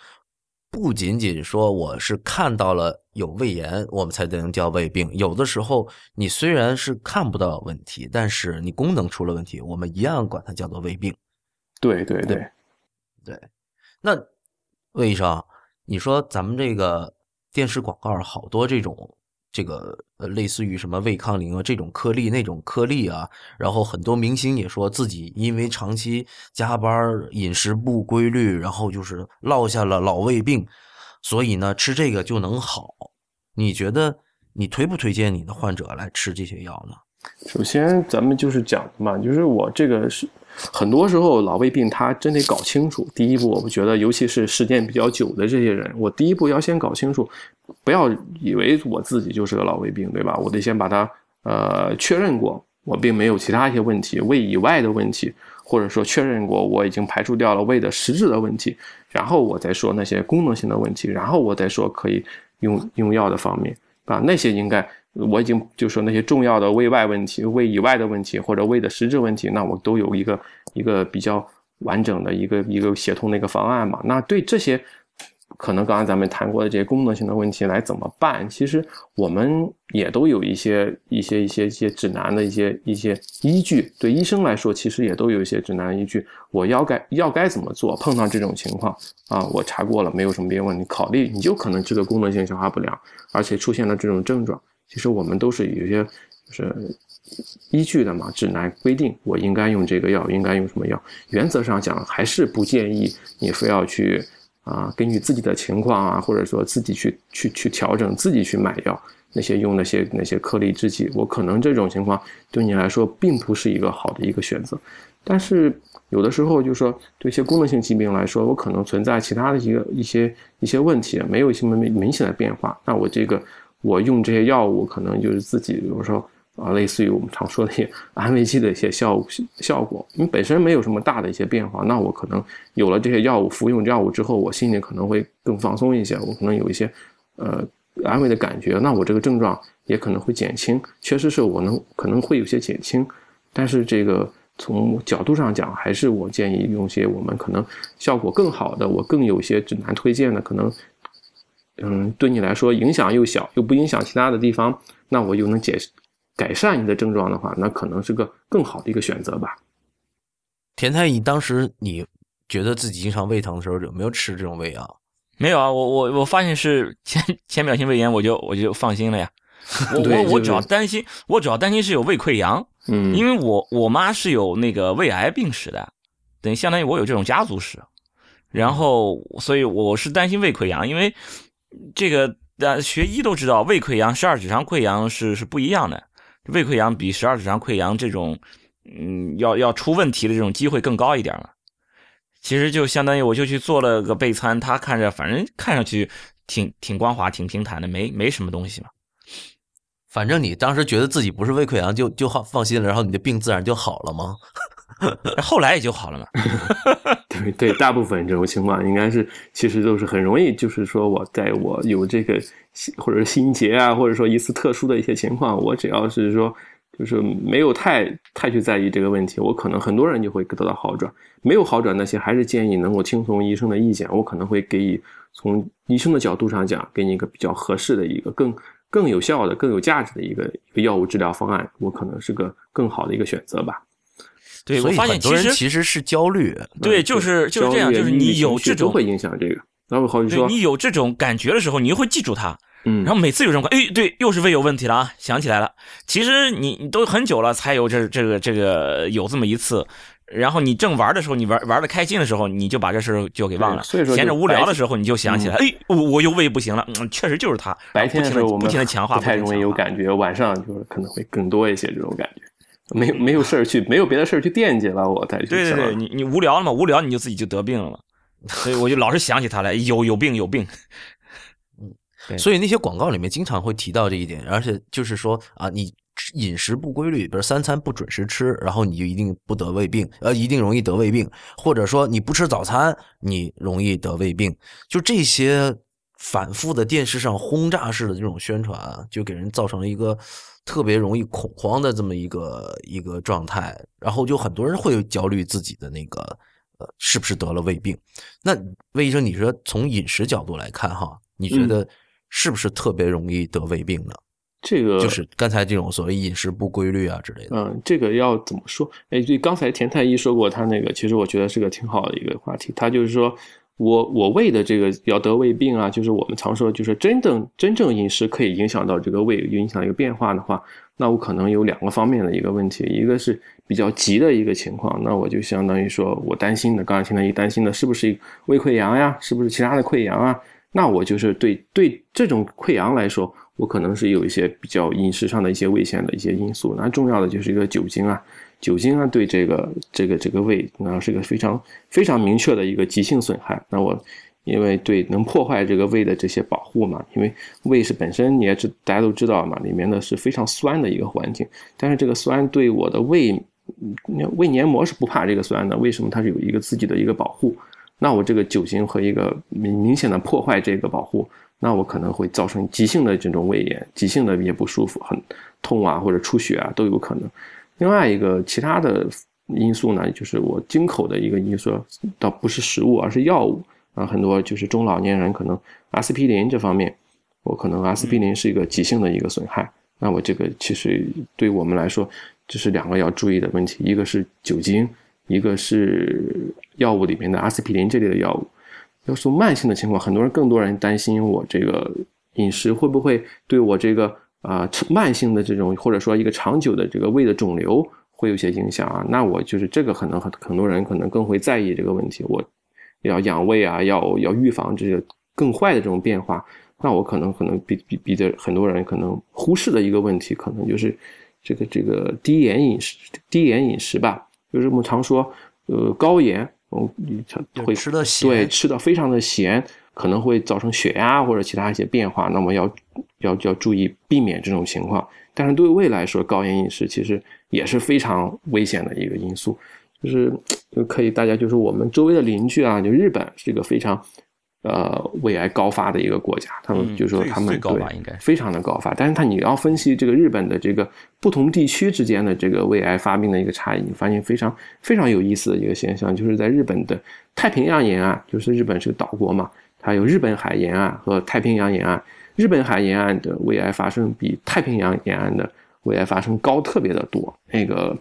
不仅仅说我是看到了有胃炎，我们才能叫胃病。有的时候你虽然是看不到问题，但是你功能出了问题，我们一样管它叫做胃病。对对对对。那魏医生，你说咱们这个电视广告好多这种这个呃，类似于什么胃康灵啊这种颗粒那种颗粒啊，然后很多明星也说自己因为长期加班、饮食不规律，然后就是落下了老胃病，所以呢吃这个就能好。你觉得你推不推荐你的患者来吃这些药呢？首先，咱们就是讲嘛，就是我这个是。很多时候，老胃病他真得搞清楚。第一步，我不觉得，尤其是时间比较久的这些人，我第一步要先搞清楚，不要以为我自己就是个老胃病，对吧？我得先把它呃确认过，我并没有其他一些问题，胃以外的问题，或者说确认过我已经排除掉了胃的实质的问题，然后我再说那些功能性的问题，然后我再说可以用用药的方面啊，那些应该。我已经就说那些重要的胃外问题、胃以外的问题或者胃的实质问题，那我都有一个一个比较完整的一个一个协同的一个方案嘛。那对这些可能刚才咱们谈过的这些功能性的问题来怎么办？其实我们也都有一些一些一些一些指南的一些一些依据。对医生来说，其实也都有一些指南依据。我要该要该怎么做？碰到这种情况啊，我查过了，没有什么别的问题，考虑你就可能这个功能性消化不良，而且出现了这种症状。其实我们都是有些就是依据的嘛，指南规定我应该用这个药，应该用什么药。原则上讲，还是不建议你非要去啊，根据自己的情况啊，或者说自己去去去调整，自己去买药。那些用那些那些颗粒制剂，我可能这种情况对你来说并不是一个好的一个选择。但是有的时候就是说，对一些功能性疾病来说，我可能存在其他的一个一些一些问题，没有什么明明显的变化，那我这个。我用这些药物，可能就是自己，比如说啊，类似于我们常说的一些 安慰剂的一些效效果。你本身没有什么大的一些变化，那我可能有了这些药物，服用药物之后，我心里可能会更放松一些，我可能有一些呃安慰的感觉，那我这个症状也可能会减轻。确实是我能可能会有些减轻，但是这个从角度上讲，还是我建议用些我们可能效果更好的，我更有些指南推荐的可能。嗯，对你来说影响又小，又不影响其他的地方，那我又能解改善你的症状的话，那可能是个更好的一个选择吧。田太医，当时你觉得自己经常胃疼的时候，有没有吃这种胃药？没有啊，我我我发现是浅浅表性胃炎，我就我就放心了呀。我我我主要担心，我主要担心是有胃溃疡，嗯，因为我我妈是有那个胃癌病史的，等于相当于我有这种家族史，然后所以我是担心胃溃疡，因为。这个呃，学医都知道，胃溃疡、十二指肠溃疡是是不一样的。胃溃疡比十二指肠溃疡这种，嗯，要要出问题的这种机会更高一点了。其实就相当于我就去做了个备餐，他看着反正看上去挺挺光滑、挺平坦的，没没什么东西嘛。反正你当时觉得自己不是胃溃疡，就就好放心了，然后你的病自然就好了吗？后来也就好了嘛。对对，大部分这种情况应该是，其实都是很容易，就是说我在我有这个或者心结啊，或者说一次特殊的一些情况，我只要是说，就是没有太太去在意这个问题，我可能很多人就会得到好转。没有好转那些，还是建议能够听从医生的意见，我可能会给予从医生的角度上讲，给你一个比较合适的一个更更有效的、更有价值的一个一个药物治疗方案，我可能是个更好的一个选择吧。对，我发现其实其实是焦虑，对，就是就是这样，就是你有这种会影响这个，然后好你说你有这种感觉的时候，你会记住它，嗯，然后每次有这种，哎，对，又是胃有问题了啊，想起来了。其实你你都很久了才有这这个这个有这么一次，然后你正玩的时候，你玩玩的开心的时候，你就把这事就给忘了。所以说，闲着无聊的时候，你就想起来，哎，我我又胃不行了，嗯，确实就是它。白天的时候我们不停的强化，不太容易有感觉，晚上就是可能会更多一些这种感觉。没有没有事儿去，没有别的事儿去惦记了，我才去。对对对，你你无聊了嘛？无聊你就自己就得病了嘛。所以我就老是想起他来，有有病有病。嗯，所以那些广告里面经常会提到这一点，而且就是说啊，你饮食不规律，比如三餐不准时吃，然后你就一定不得胃病，呃，一定容易得胃病，或者说你不吃早餐，你容易得胃病。就这些反复的电视上轰炸式的这种宣传啊，就给人造成了一个特别容易恐慌的这么一个一个状态，然后就很多人会焦虑自己的那个。呃，是不是得了胃病？那魏医生，你说从饮食角度来看，哈，你觉得是不是特别容易得胃病呢？这个就是刚才这种所谓饮食不规律啊之类的。嗯，这个要怎么说？哎，对，刚才田太医说过，他那个其实我觉得是个挺好的一个话题。他就是说我我胃的这个要得胃病啊，就是我们常说，就是真正真正饮食可以影响到这个胃，影响一个变化的话。那我可能有两个方面的一个问题，一个是比较急的一个情况，那我就相当于说我担心的，刚才听到一担心的是不是胃溃疡呀，是不是其他的溃疡啊？那我就是对对这种溃疡来说，我可能是有一些比较饮食上的一些危险的一些因素。那重要的就是一个酒精啊，酒精啊对这个这个这个胃，那是个非常非常明确的一个急性损害。那我。因为对能破坏这个胃的这些保护嘛，因为胃是本身你也知大家都知道嘛，里面的是非常酸的一个环境。但是这个酸对我的胃，胃黏膜是不怕这个酸的。为什么它是有一个自己的一个保护？那我这个酒精和一个明明显的破坏这个保护，那我可能会造成急性的这种胃炎，急性的也不舒服，很痛啊或者出血啊都有可能。另外一个其他的因素呢，就是我进口的一个因素，倒不是食物，而是药物。啊，很多就是中老年人可能阿司匹林这方面，我可能阿司匹林是一个急性的一个损害。那我这个其实对我们来说，就是两个要注意的问题，一个是酒精，一个是药物里面的阿司匹林这类的药物。要说慢性的情况，很多人更多人担心我这个饮食会不会对我这个啊慢性的这种或者说一个长久的这个胃的肿瘤会有些影响啊。那我就是这个可能很很多人可能更会在意这个问题。我。要养胃啊，要要预防这个更坏的这种变化，那我可能可能比比比的很多人可能忽视的一个问题，可能就是这个这个低盐饮食，低盐饮食吧，就是我们常说，呃，高盐，嗯，会吃的咸，对，吃的非常的咸，可能会造成血压或者其他一些变化，那么要要要注意避免这种情况。但是对胃来说，高盐饮食其实也是非常危险的一个因素。就是就可以，大家就是我们周围的邻居啊，就日本是一个非常呃胃癌高发的一个国家，他们就说他们对非常的高发。但是他你要分析这个日本的这个不同地区之间的这个胃癌发病的一个差异，你发现非常非常有意思的一个现象，就是在日本的太平洋沿岸，就是日本是个岛国嘛，还有日本海沿岸和太平洋沿岸，日本海沿岸的胃癌发生比太平洋沿岸的胃癌发生高特别的多，那个。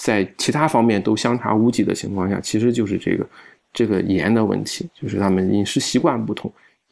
在其他方面都相差无几的情况下，其实就是这个这个盐的问题，就是他们饮食习惯不同，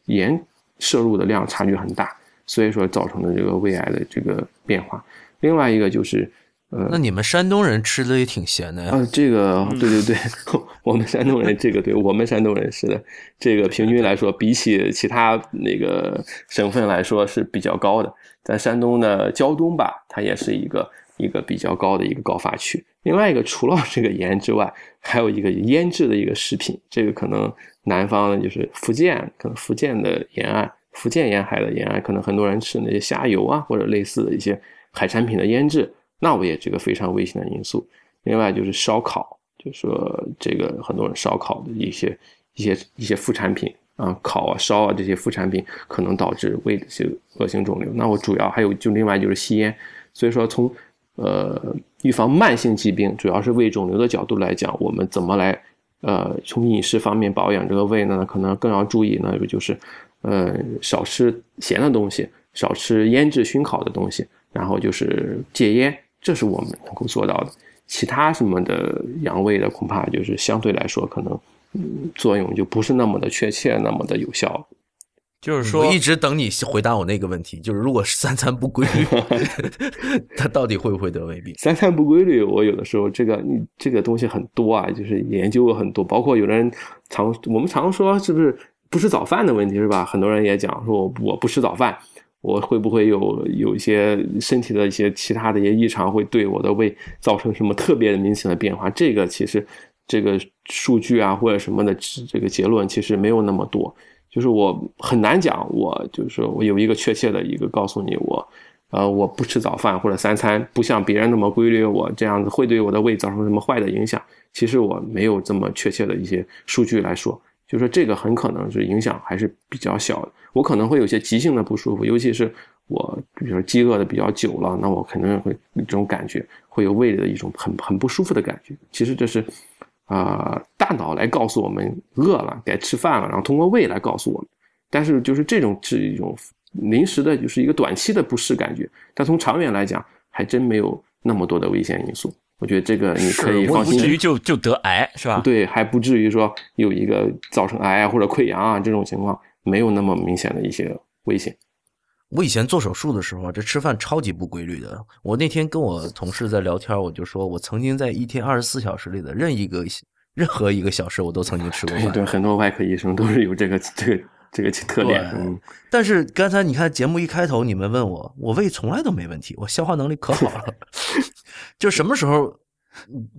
盐摄入的量差距很大，所以说造成的这个胃癌的这个变化。另外一个就是，呃，那你们山东人吃的也挺咸的呀？啊，这个对对对，我们山东人这个对我们山东人是的，这个平均来说，比起其他那个省份来说是比较高的。在山东的胶东吧，它也是一个。一个比较高的一个高发区，另外一个除了这个盐之外，还有一个腌制的一个食品，这个可能南方就是福建，可能福建的沿岸，福建沿海的沿岸，可能很多人吃那些虾油啊，或者类似的一些海产品的腌制，那我也这个非常危险的因素。另外就是烧烤，就说这个很多人烧烤的一些一些一些副产品啊，烤啊烧啊这些副产品可能导致胃的些恶性肿瘤。那我主要还有就另外就是吸烟，所以说从呃，预防慢性疾病，主要是胃肿瘤的角度来讲，我们怎么来呃从饮食方面保养这个胃呢？可能更要注意呢，就是，呃，少吃咸的东西，少吃腌制熏烤的东西，然后就是戒烟，这是我们能够做到的。其他什么的养胃的，恐怕就是相对来说可能作用就不是那么的确切，那么的有效。就是说，我一直等你回答我那个问题，就是如果三餐不规律，他到底会不会得胃病？三餐不规律，我有的时候这个这个东西很多啊，就是研究过很多，包括有的人常我们常说是不是不吃早饭的问题是吧？很多人也讲说我我不吃早饭，我会不会有有一些身体的一些其他的一些异常，会对我的胃造成什么特别明显的变化？这个其实这个数据啊或者什么的这个结论其实没有那么多。就是我很难讲，我就是我有一个确切的一个告诉你，我，呃，我不吃早饭或者三餐不像别人那么规律，我这样子会对我的胃造成什么坏的影响？其实我没有这么确切的一些数据来说，就说这个很可能是影响还是比较小的。我可能会有些急性的不舒服，尤其是我比如说饥饿的比较久了，那我肯定会这种感觉，会有胃里的一种很很不舒服的感觉。其实这是。啊，大脑来告诉我们饿了，该吃饭了，然后通过胃来告诉我们。但是就是这种是一种临时的，就是一个短期的不适感觉。但从长远来讲，还真没有那么多的危险因素。我觉得这个你可以放心。不至于就就得癌是吧？对，还不至于说有一个造成癌啊或者溃疡啊这种情况，没有那么明显的一些危险。我以前做手术的时候，这吃饭超级不规律的。我那天跟我同事在聊天，我就说我曾经在一天二十四小时里的任一个任何一个小时，我都曾经吃过饭。对，很多外科医生都是有这个这个这个特点。嗯，但是刚才你看节目一开头，你们问我，我胃从来都没问题，我消化能力可好了。就什么时候，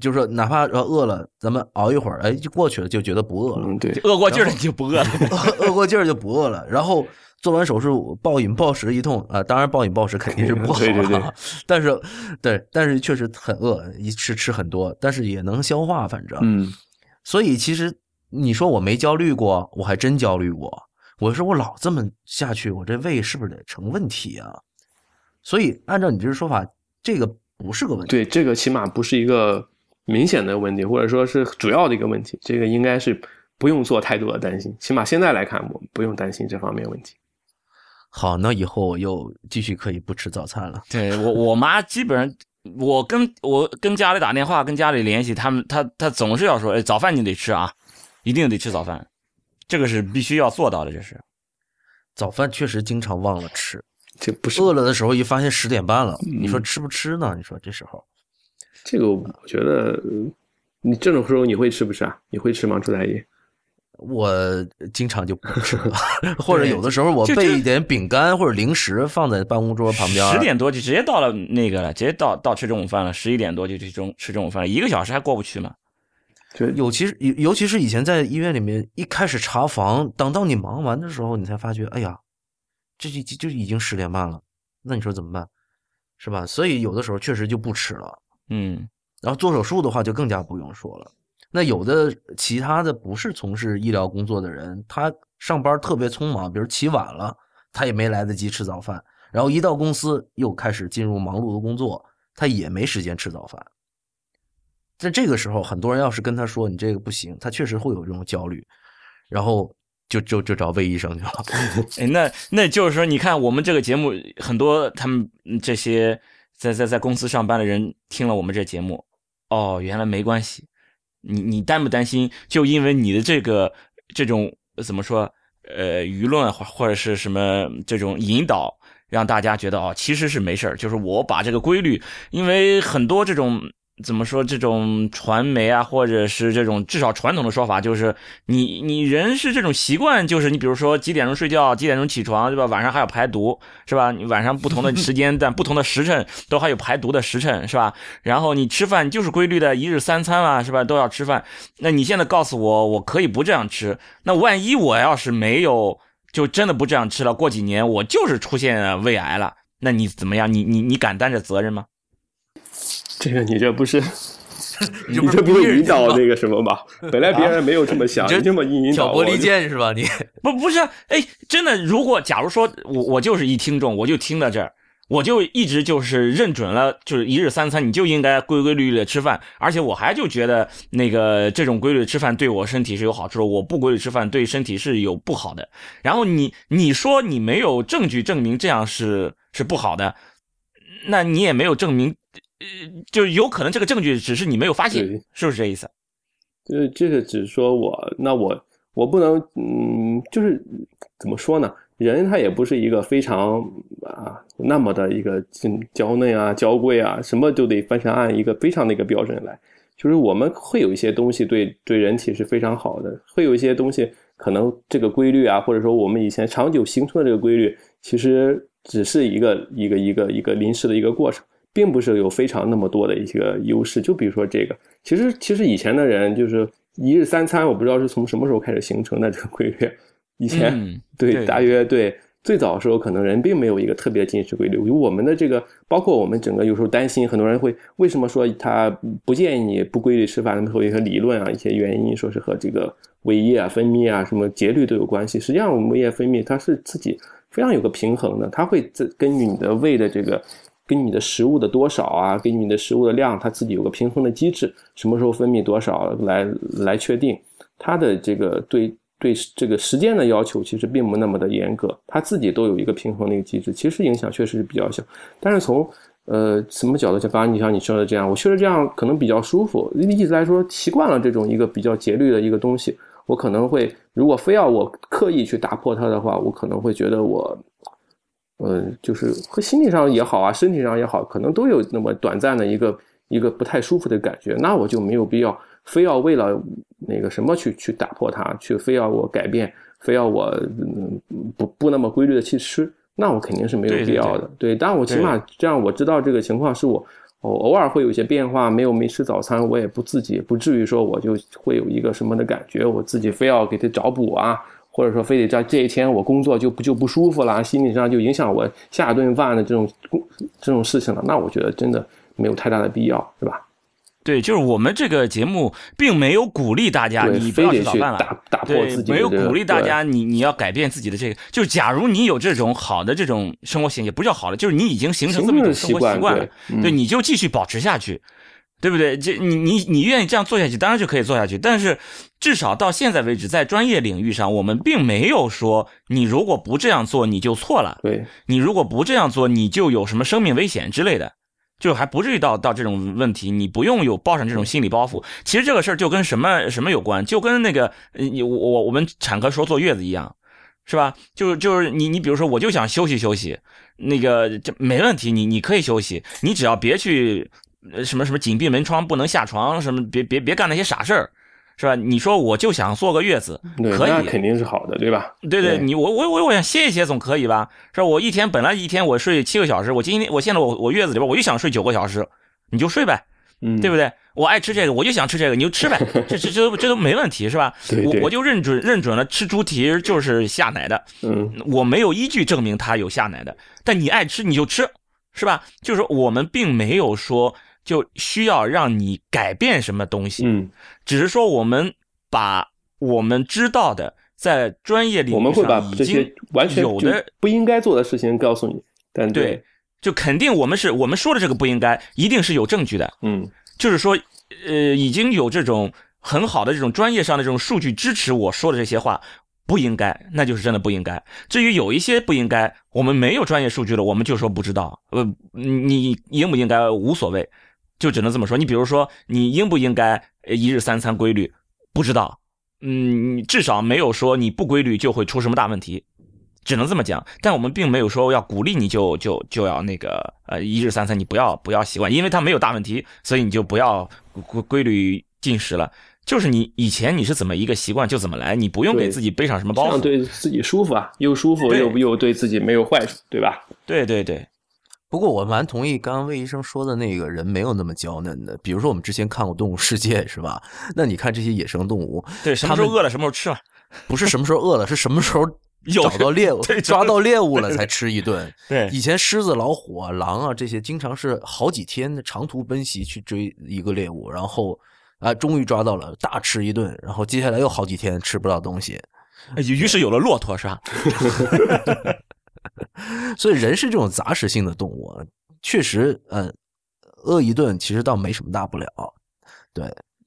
就是说哪怕饿了，咱们熬一会儿，哎，就过去了，就觉得不饿了。嗯，对，饿过劲儿就不饿了，饿过劲儿就不饿了。然后。做完手术暴饮暴食一通啊，当然暴饮暴食肯定是不好啊。但是，对，但是确实很饿，一吃吃很多，但是也能消化，反正。嗯。所以其实你说我没焦虑过，我还真焦虑过。我说我老这么下去，我这胃是不是得成问题啊？所以按照你这说法，这个不是个问题。对，这个起码不是一个明显的问题，或者说是主要的一个问题。这个应该是不用做太多的担心，起码现在来看，我们不用担心这方面问题。好，那以后我又继续可以不吃早餐了。对我，我妈基本上，我跟我跟家里打电话，跟家里联系，他们他他总是要说，哎，早饭你得吃啊，一定得吃早饭，这个是必须要做到的，这是。早饭确实经常忘了吃，这不是饿了的时候一发现十点半了，你说吃不吃呢？你说这时候，这个我觉得，你这种时候你会吃不吃啊？你会吃吗？朱大爷？我经常就不吃了，或者有的时候我备一点饼干或者零食放在办公桌旁边。十点多就直接到了那个了，直接到到吃中午饭了。十一点多就去中吃中午饭了，一个小时还过不去吗？对，尤其是尤尤其是以前在医院里面，一开始查房，等到你忙完的时候，你才发觉，哎呀，这就就已经十点半了。那你说怎么办？是吧？所以有的时候确实就不吃了。嗯，然后做手术的话就更加不用说了。那有的其他的不是从事医疗工作的人，他上班特别匆忙，比如起晚了，他也没来得及吃早饭，然后一到公司又开始进入忙碌的工作，他也没时间吃早饭。在这个时候，很多人要是跟他说你这个不行，他确实会有这种焦虑，然后就就就找魏医生去了。哎，那那就是说，你看我们这个节目，很多他们这些在在在公司上班的人听了我们这节目，哦，原来没关系。你你担不担心？就因为你的这个这种怎么说？呃，舆论或或者是什么这种引导，让大家觉得哦，其实是没事儿。就是我把这个规律，因为很多这种。怎么说？这种传媒啊，或者是这种至少传统的说法，就是你你人是这种习惯，就是你比如说几点钟睡觉，几点钟起床，对吧？晚上还要排毒，是吧？你晚上不同的时间 段、不同的时辰都还有排毒的时辰，是吧？然后你吃饭就是规律的一日三餐啊，是吧？都要吃饭。那你现在告诉我，我可以不这样吃，那万一我要是没有，就真的不这样吃了，过几年我就是出现胃癌了，那你怎么样？你你你敢担着责任吗？这个你这不是，你这不是引导那个什么吧？本来别人没有这么想，你这么引引导，挑拨离间是吧？你 不不是？哎，真的，如果假如说我我就是一听众，我就听到这儿，我就一直就是认准了，就是一日三餐，你就应该规规律律的吃饭，而且我还就觉得那个这种规律吃饭对我身体是有好处，我不规律吃饭对身体是有不好的。然后你你说你没有证据证明这样是是不好的，那你也没有证明。呃，就有可能这个证据只是你没有发现，是不是这意思？就是这个只是说我，那我我不能，嗯，就是怎么说呢？人他也不是一个非常啊那么的一个娇嫩啊娇贵啊，什么都得非常按一个非常的一个标准来。就是我们会有一些东西对对人体是非常好的，会有一些东西可能这个规律啊，或者说我们以前长久形成的这个规律，其实只是一个一个一个一个临时的一个过程，并不是有非常那么多的一个优势。就比如说这个，其实其实以前的人就是一日三餐，我不知道是从什么时候开始形成的这个规律。以前对大约对。最早的时候，可能人并没有一个特别进食规律。我们的这个，包括我们整个有时候担心，很多人会为什么说他不建议你不规律吃饭？会有一些理论啊，一些原因，说是和这个胃液啊分泌啊什么节律都有关系。实际上，我们胃液分泌它是自己非常有个平衡的，它会自根据你的胃的这个，根据你的食物的多少啊，根据你的食物的量，它自己有个平衡的机制，什么时候分泌多少来来确定它的这个对。对这个时间的要求其实并不那么的严格，它自己都有一个平衡的一个机制，其实影响确实是比较小。但是从呃什么角度就刚刚你像你说的这样，我确实这样可能比较舒服。一直来说习惯了这种一个比较节律的一个东西，我可能会如果非要我刻意去打破它的话，我可能会觉得我，嗯，就是和心理上也好啊，身体上也好，可能都有那么短暂的一个一个不太舒服的感觉，那我就没有必要。非要为了那个什么去去打破它，去非要我改变，非要我不不那么规律的去吃，那我肯定是没有必要的。对，但我起码这样我知道这个情况是我偶偶尔会有些变化，没有没吃早餐，我也不自己不至于说我就会有一个什么的感觉，我自己非要给他找补啊，或者说非得在这一天我工作就不就不舒服了，心理上就影响我下顿饭的这种这种事情了，那我觉得真的没有太大的必要，是吧？对，就是我们这个节目并没有鼓励大家你不要吃早饭了，对，没有鼓励大家你你要改变自己的这个。就是假如你有这种好的这种生活习惯，不叫好的，就是你已经形成这么一种生活习惯了，对，你就继续保持下去，对不对？这你你你愿意这样做下去，当然就可以做下去。但是至少到现在为止，在专业领域上，我们并没有说你如果不这样做你就错了，对你如果不这样做你就有什么生命危险之类的。就还不至于到到这种问题，你不用有抱上这种心理包袱。其实这个事儿就跟什么什么有关，就跟那个你我我我们产科说坐月子一样，是吧？就是就是你你比如说，我就想休息休息，那个这没问题，你你可以休息，你只要别去什么什么紧闭门窗不能下床，什么别别别干那些傻事儿。是吧？你说我就想坐个月子，可以，肯定是好的，对吧？对对，你我我我我想歇一歇总可以吧？是吧？我一天本来一天我睡七个小时，我今天我现在我我月子里边我就想睡九个小时，你就睡呗，嗯，对不对？我爱吃这个，我就想吃这个，你就吃呗，这这这这都没问题，是吧？我我就认准认准了吃猪蹄就是下奶的，嗯，我没有依据证明它有下奶的，但你爱吃你就吃，是吧？就是我们并没有说。就需要让你改变什么东西，嗯，只是说我们把我们知道的在专业领域上已经完全有的不应该做的事情告诉你，但对，就肯定我们是我们说的这个不应该，一定是有证据的，嗯，就是说，呃，已经有这种很好的这种专业上的这种数据支持我说的这些话不应该，那就是真的不应该。至于有一些不应该，我们没有专业数据了，我们就说不知道，呃，你应不应该无所谓。就只能这么说。你比如说，你应不应该一日三餐规律？不知道，嗯，至少没有说你不规律就会出什么大问题，只能这么讲。但我们并没有说要鼓励你就就就要那个呃一日三餐，你不要不要习惯，因为它没有大问题，所以你就不要规规律进食了。就是你以前你是怎么一个习惯就怎么来，你不用给自己背上什么包袱，对自己舒服啊，又舒服又又对自己没有坏处，对吧？对对对。不过我蛮同意刚刚魏医生说的那个人没有那么娇嫩的，比如说我们之前看过《动物世界》，是吧？那你看这些野生动物，对，什么时候饿了什么时候吃嘛？不是什么时候饿了，是什么时候 找到猎物、抓到猎物了才吃一顿。对，以前狮子、老虎啊、狼啊这些，经常是好几天的长途奔袭去追一个猎物，然后啊，终于抓到了，大吃一顿，然后接下来又好几天吃不到东西，于是有了骆驼，是吧？所以人是这种杂食性的动物，确实，嗯，饿一顿其实倒没什么大不了。对，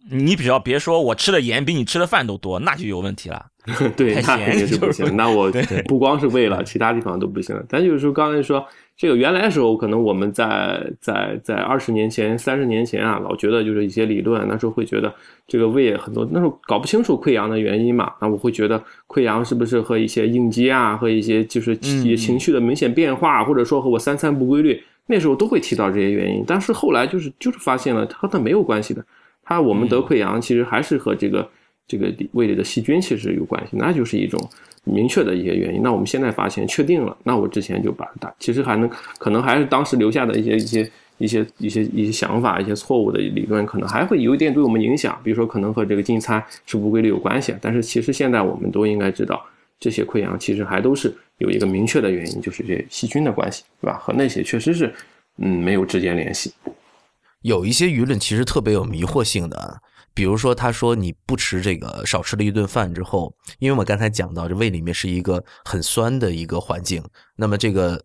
你只要别说我吃的盐比你吃的饭都多，那就有问题了。对，那肯定是不行。那我不光是胃了其他地方都不行了。但就是说，刚才说这个原来的时候，可能我们在在在二十年前、三十年前啊，老觉得就是一些理论，那时候会觉得这个胃很多，那时候搞不清楚溃疡的原因嘛。那我会觉得溃疡是不是和一些应激啊，和一些就是情绪的明显变化，或者说和我三餐不规律，那时候都会提到这些原因。但是后来就是就是发现了，它和它没有关系的。它我们得溃疡其实还是和这个这个胃里的细菌其实有关系，那就是一种明确的一些原因。那我们现在发现确定了，那我之前就把它打，其实还能可能还是当时留下的一些一些一些一些一些想法，一些错误的理论，可能还会有一点对我们影响。比如说可能和这个进餐是不规律有关系，但是其实现在我们都应该知道，这些溃疡其实还都是有一个明确的原因，就是这细菌的关系，对吧？和那些确实是嗯没有直接联系。有一些舆论其实特别有迷惑性的，比如说他说你不吃这个少吃了一顿饭之后，因为我们刚才讲到这胃里面是一个很酸的一个环境，那么这个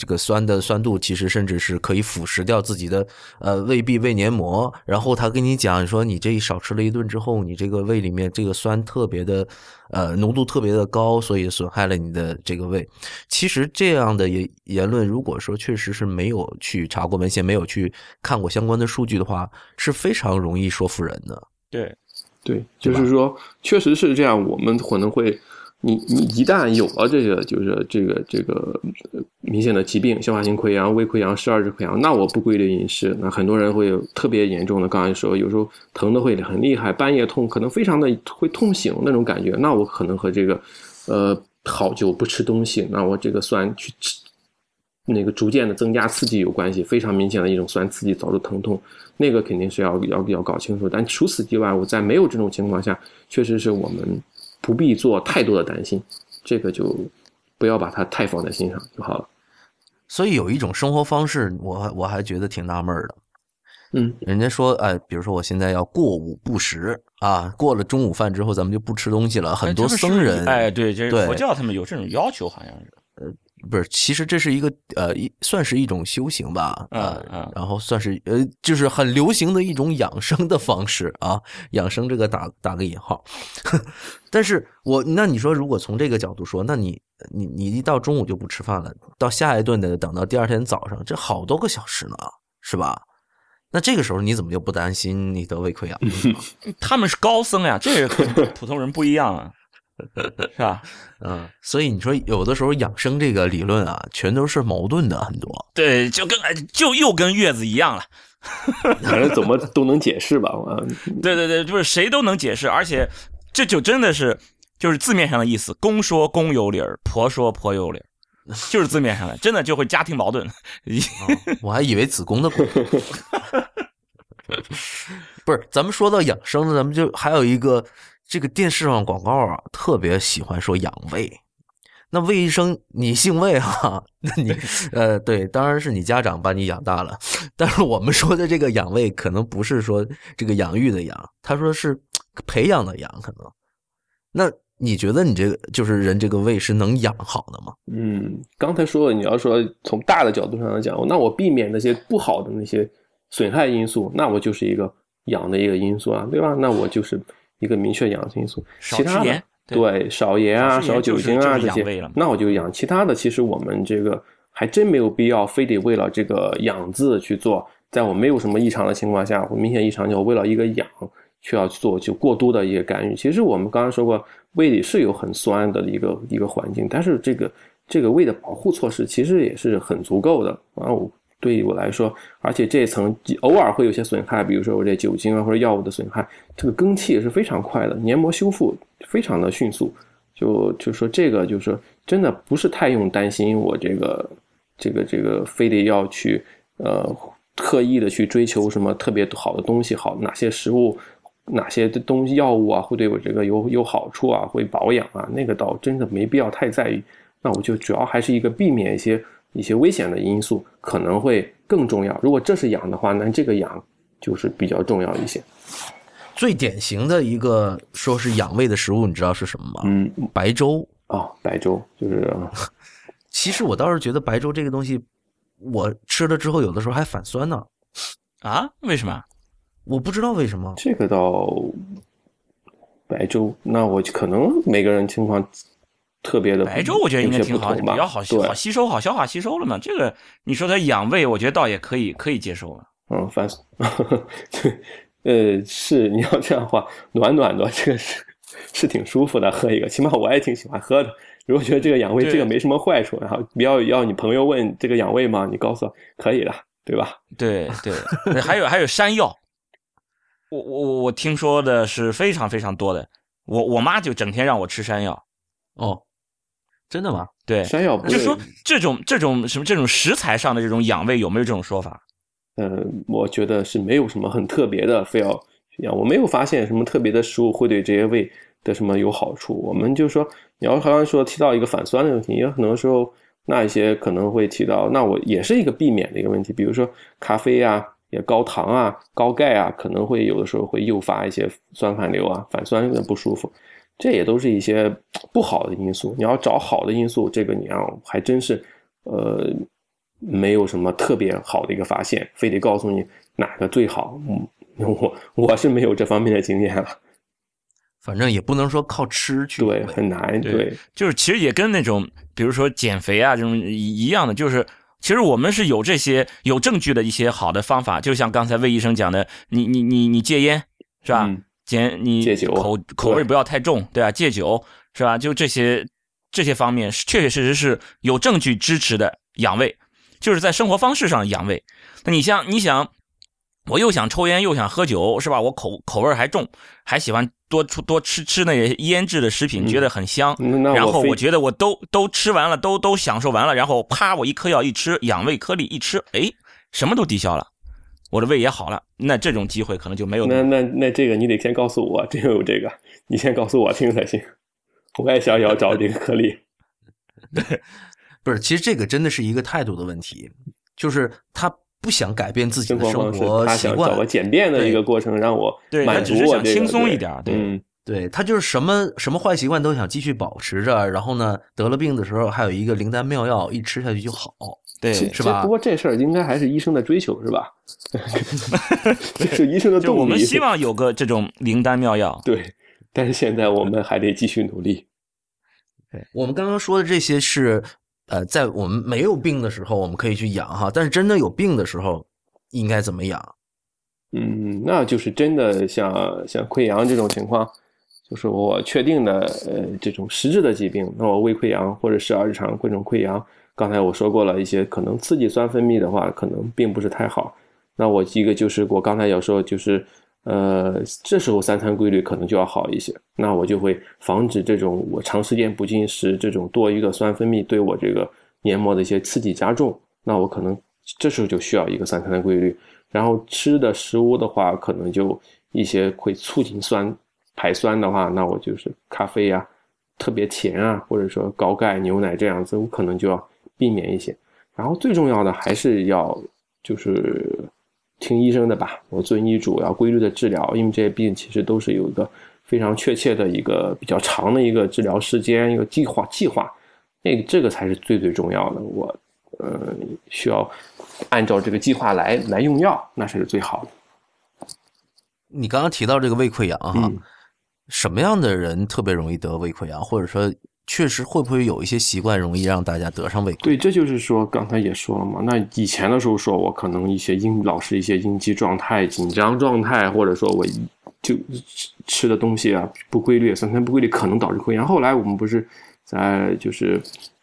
这个酸的酸度其实甚至是可以腐蚀掉自己的呃胃壁胃黏膜，然后他跟你讲说你这少吃了一顿之后，你这个胃里面这个酸特别的呃浓度特别的高，所以损害了你的这个胃。其实这样的言言论，如果说确实是没有去查过文献，没有去看过相关的数据的话，是非常容易说服人的。对，对，就是说，确实是这样。我们可能会，你你一旦有了这个，就是这个这个明显的疾病，消化性溃疡、胃溃疡、十二指溃疡，那我不规律饮食，那很多人会有特别严重的。刚才说，有时候疼的会很厉害，半夜痛，可能非常的会痛醒那种感觉，那我可能和这个呃好久不吃东西，那我这个酸去吃。那个逐渐的增加刺激有关系，非常明显的一种酸刺激导致疼痛，那个肯定是要要要搞清楚。但除此之外，我在没有这种情况下，确实是我们不必做太多的担心，这个就不要把它太放在心上就好了。所以有一种生活方式，我我还觉得挺纳闷的。嗯，人家说，哎，比如说我现在要过午不食啊，过了中午饭之后，咱们就不吃东西了。很多僧人，哎，对，这对是佛教他们有这种要求，好像是。不是，其实这是一个呃，一算是一种修行吧，嗯呃嗯然后算是呃，就是很流行的一种养生的方式啊，养生这个打打个引号。但是我那你说，如果从这个角度说，那你你你一到中午就不吃饭了，到下一顿的等到第二天早上，这好多个小时呢，是吧？那这个时候你怎么就不担心你得胃溃疡呢？他们是高僧呀，这个和普通人不一样啊，是吧？嗯，所以你说有的时候养生这个理论啊，全都是矛盾的很多。对，就跟哎就又跟月子一样了。反正怎么都能解释吧。啊，对对对，就是谁都能解释，而且这就真的是就是字面上的意思，公说公有理儿，婆说婆有理儿，就是字面上的，真的就会家庭矛盾。哦我还以为子宫的。不是，咱们说到养生呢，咱们就还有一个这个电视上广告啊，特别喜欢说养胃。那魏医生，你姓魏哈？那你呃，对，当然是你家长把你养大了。但是我们说的这个养胃，可能不是说这个养育的养，他说是培养的养，可能。那你觉得你这个就是人这个胃是能养好的吗？嗯，刚才说了，你要说从大的角度上来讲，那我避免那些不好的那些损害因素，那我就是一个养的一个因素啊，对吧？那我就是一个明确养的因素。少其他的对，少盐啊，少酒精啊这些那我就养。其他的，其实我们这个还真没有必要非得为了这个养字去做，在我没有什么异常的情况下，或明显异常就为了一个养去要做就过度的一个干预。其实我们刚刚说过，胃里是有很酸的一个一个环境，但是这个这个胃的保护措施其实也是很足够的啊。我对于我来说，而且这一层偶尔会有些损害，比如说我这酒精啊或者药物的损害，这个更替也是非常快的，黏膜修复非常的迅速。就就说这个，就是真的不是太用担心我这个这个这个非得要去呃特意的去追求什么特别好的东西，好哪些食物。哪些的东西药物啊会对我这个有有好处啊，会保养啊，那个倒真的没必要太在意。那我就主要还是一个避免一些一些危险的因素，可能会更重要。如果这是氧的话，那这个氧就是比较重要一些。最典型的一个说是养胃的食物，你知道是什么吗？嗯，白粥。哦，白粥就是 其实我倒是觉得白粥这个东西，我吃了之后有的时候还反酸呢。啊？为什么？我不知道为什么。这个倒白粥，那我可能每个人情况特别的。白粥我觉得应该挺好，比较好吸好吸收，好消化吸收了嘛。这个你说它养胃，我觉得倒也可以，可以接受了。嗯，反 对，呃，是你要这样的话，暖暖的，这个是是挺舒服的，喝一个，起码我也挺喜欢喝的。如果觉得这个养胃，这个没什么坏处，然后不要要你朋友问这个养胃吗？你告诉可以的，对吧？对对，还有还有山药，我我我听说的是非常非常多的，我我妈就整天让我吃山药。哦，真的吗？对，山药就说这种这种什么这种食材上的这种养胃有没有这种说法？嗯，我觉得是没有什么很特别的，非要养。我没有发现什么特别的食物会对这些胃的什么有好处。我们就说，你要刚刚说提到一个反酸的问题，也很多时候那一些可能会提到，那我也是一个避免的一个问题。比如说咖啡啊，也高糖啊、高钙啊，可能会有的时候会诱发一些酸反流啊，反酸有点不舒服。这也都是一些不好的因素。你要找好的因素，这个你要还真是，呃。没有什么特别好的一个发现，非得告诉你哪个最好。嗯，我我是没有这方面的经验了。反正也不能说靠吃去，对，很难。对，就是其实也跟那种，比如说减肥啊这种一样的，就是其实我们是有这些有证据的一些好的方法。就像刚才魏医生讲的，你你你你戒烟是吧？减你戒酒，口口味不要太重，对吧？戒酒是吧？就这些这些方面，确确实实是有证据支持的养胃。就是在生活方式上养胃，那你像你想，我又想抽烟又想喝酒，是吧？我口口味还重，还喜欢多出多吃吃那些腌制的食品，觉得很香。然后我觉得我都都吃完了，都都享受完了，然后啪，我一颗药一吃，养胃颗粒一吃，哎，什么都抵消了，我的胃也好了。那这种机会可能就没有。那那那这个你得先告诉我，真有这个，你先告诉我听才行。我也想要找这个颗粒。对不是，其实这个真的是一个态度的问题，就是他不想改变自己的生活习惯，找个简便的一个过程让我满足我轻松一点。对，对他就是什么什么坏习惯都想继续保持着，然后呢，得了病的时候还有一个灵丹妙药，一吃下去就好，对，是吧？不过这事儿应该还是医生的追求，是吧？这是医生的动力。我们希望有个这种灵丹妙药，对，但是现在我们还得继续努力。对，我们刚刚说的这些是。呃，在我们没有病的时候，我们可以去养哈，但是真的有病的时候，应该怎么养？嗯，那就是真的像像溃疡这种情况，就是我确定的呃这种实质的疾病，那我胃溃疡或者十二指肠各种溃疡，刚才我说过了一些可能刺激酸分泌的话，可能并不是太好。那我一个就是我刚才有说就是。呃，这时候三餐规律可能就要好一些，那我就会防止这种我长时间不进食，这种多余的酸分泌对我这个黏膜的一些刺激加重。那我可能这时候就需要一个三餐的规律。然后吃的食物的话，可能就一些会促进酸排酸的话，那我就是咖啡呀，特别甜啊，或者说高钙牛奶这样子，我可能就要避免一些。然后最重要的还是要就是。听医生的吧，我遵医嘱，要规律的治疗，因为这些病其实都是有一个非常确切的一个比较长的一个治疗时间，一个计划计划，那个这个才是最最重要的。我，呃，需要按照这个计划来来用药，那才是最好的。你刚刚提到这个胃溃疡哈，什么样的人特别容易得胃溃疡，或者说？确实会不会有一些习惯容易让大家得上胃？对，这就是说刚才也说了嘛。那以前的时候说我可能一些应老是一些应激状态、紧张状态，或者说我就吃的东西啊不规律、三餐不规律，可能导致溃疡。后来我们不是在就是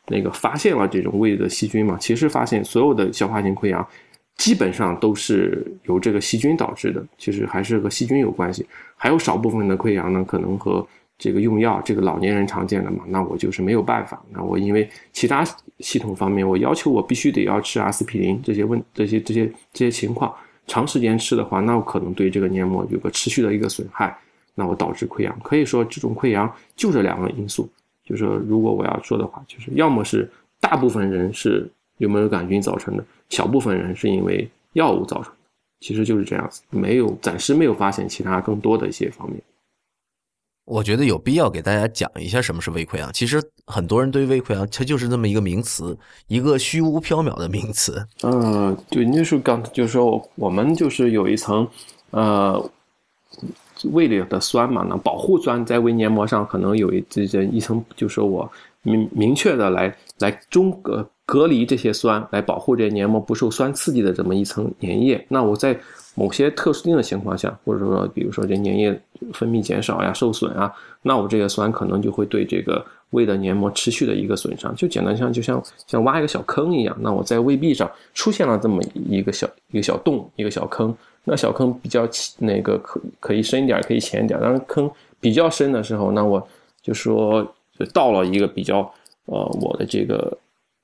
那个发现了这种胃的细菌嘛？其实发现所有的消化性溃疡基本上都是由这个细菌导致的，其实还是和细菌有关系。还有少部分的溃疡呢，可能和这个用药，这个老年人常见的嘛，那我就是没有办法。那我因为其他系统方面，我要求我必须得要吃阿司匹林，这些问这些这些这些情况，长时间吃的话，那我可能对这个黏膜有个持续的一个损害，那我导致溃疡。可以说这种溃疡就这两个因素，就是说如果我要说的话，就是要么是大部分人是幽门螺杆菌造成的，小部分人是因为药物造成的，其实就是这样子，没有暂时没有发现其他更多的一些方面。我觉得有必要给大家讲一下什么是胃溃疡。其实很多人对胃溃疡，它就是这么一个名词，一个虚无缥缈的名词。嗯，对，那是刚就是说我们就是有一层呃胃里的酸嘛，那保护酸在胃黏膜上可能有一这这一层，就是我明明确的来来中隔隔离这些酸，来保护这些黏膜不受酸刺激的这么一层粘液。那我在某些特殊定的情况下，或者说比如说这粘液分泌减少呀、受损啊，那我这个酸可能就会对这个胃的黏膜持续的一个损伤。就简单像就像像挖一个小坑一样，那我在胃壁上出现了这么一个小一个小洞、一个小坑。那小坑比较那个可可以深一点，可以浅一点。当然坑比较深的时候，那我就说就到了一个比较呃我的这个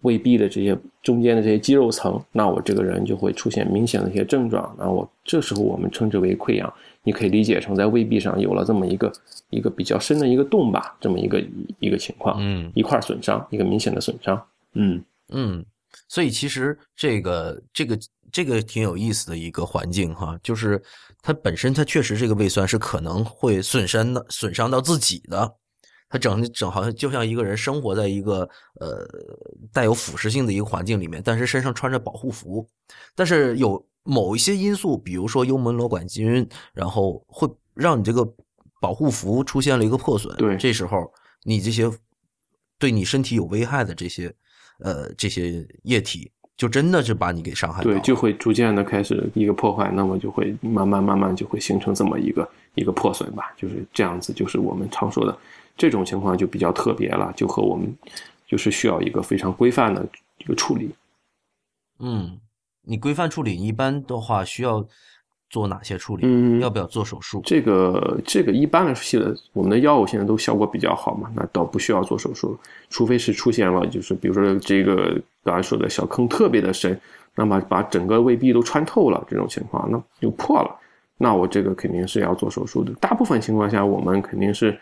胃壁的这些中间的这些肌肉层，那我这个人就会出现明显的一些症状。那我这时候我们称之为溃疡，你可以理解成在胃壁上有了这么一个一个比较深的一个洞吧，这么一个一个情况，嗯，一块损伤，一个明显的损伤，嗯嗯，所以其实这个这个。这个挺有意思的一个环境哈，就是它本身它确实这个胃酸是可能会损伤的，损伤到自己的。它整整好像就像一个人生活在一个呃带有腐蚀性的一个环境里面，但是身上穿着保护服，但是有某一些因素，比如说幽门螺杆菌，然后会让你这个保护服出现了一个破损。对，这时候你这些对你身体有危害的这些呃这些液体。就真的是把你给伤害，对，就会逐渐的开始一个破坏，那么就会慢慢慢慢就会形成这么一个一个破损吧，就是这样子，就是我们常说的这种情况就比较特别了，就和我们就是需要一个非常规范的一个处理。嗯，你规范处理一般的话需要。做哪些处理？嗯，要不要做手术？这个这个一般来说，现在我们的药物现在都效果比较好嘛，那倒不需要做手术，除非是出现了，就是比如说这个刚才说的小坑特别的深，那么把整个胃壁都穿透了这种情况，那就破了，那我这个肯定是要做手术的。大部分情况下，我们肯定是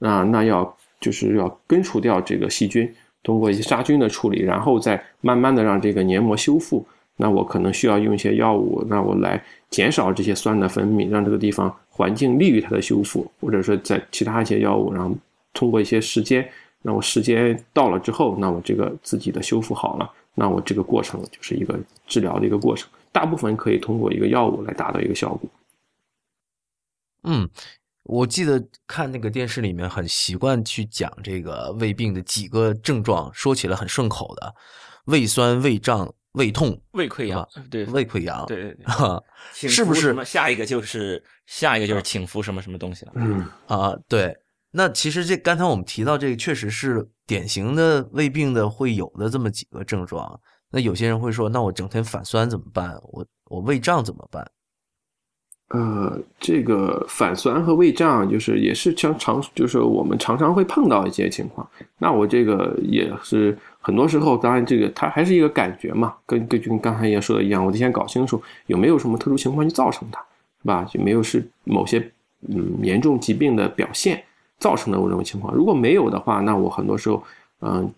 啊，那要就是要根除掉这个细菌，通过一些杀菌的处理，然后再慢慢的让这个黏膜修复。那我可能需要用一些药物，那我来减少这些酸的分泌，让这个地方环境利于它的修复，或者说在其他一些药物，然后通过一些时间，那我时间到了之后，那我这个自己的修复好了，那我这个过程就是一个治疗的一个过程，大部分可以通过一个药物来达到一个效果。嗯，我记得看那个电视里面很习惯去讲这个胃病的几个症状，说起来很顺口的，胃酸、胃胀。胃痛、胃溃疡，对，胃溃疡，对，是不是？下一个就是下一个就是请服什么什么东西了？嗯啊，对。那其实这刚才我们提到这个，确实是典型的胃病的会有的这么几个症状。那有些人会说，那我整天反酸怎么办？我我胃胀怎么办？呃，这个反酸和胃胀，就是也是常常，就是我们常常会碰到一些情况。那我这个也是很多时候，当然这个它还是一个感觉嘛，跟跟就跟刚才也说的一样，我得先搞清楚有没有什么特殊情况去造成它，是吧？有没有是某些嗯严重疾病的表现造成的我这种情况？如果没有的话，那我很多时候嗯，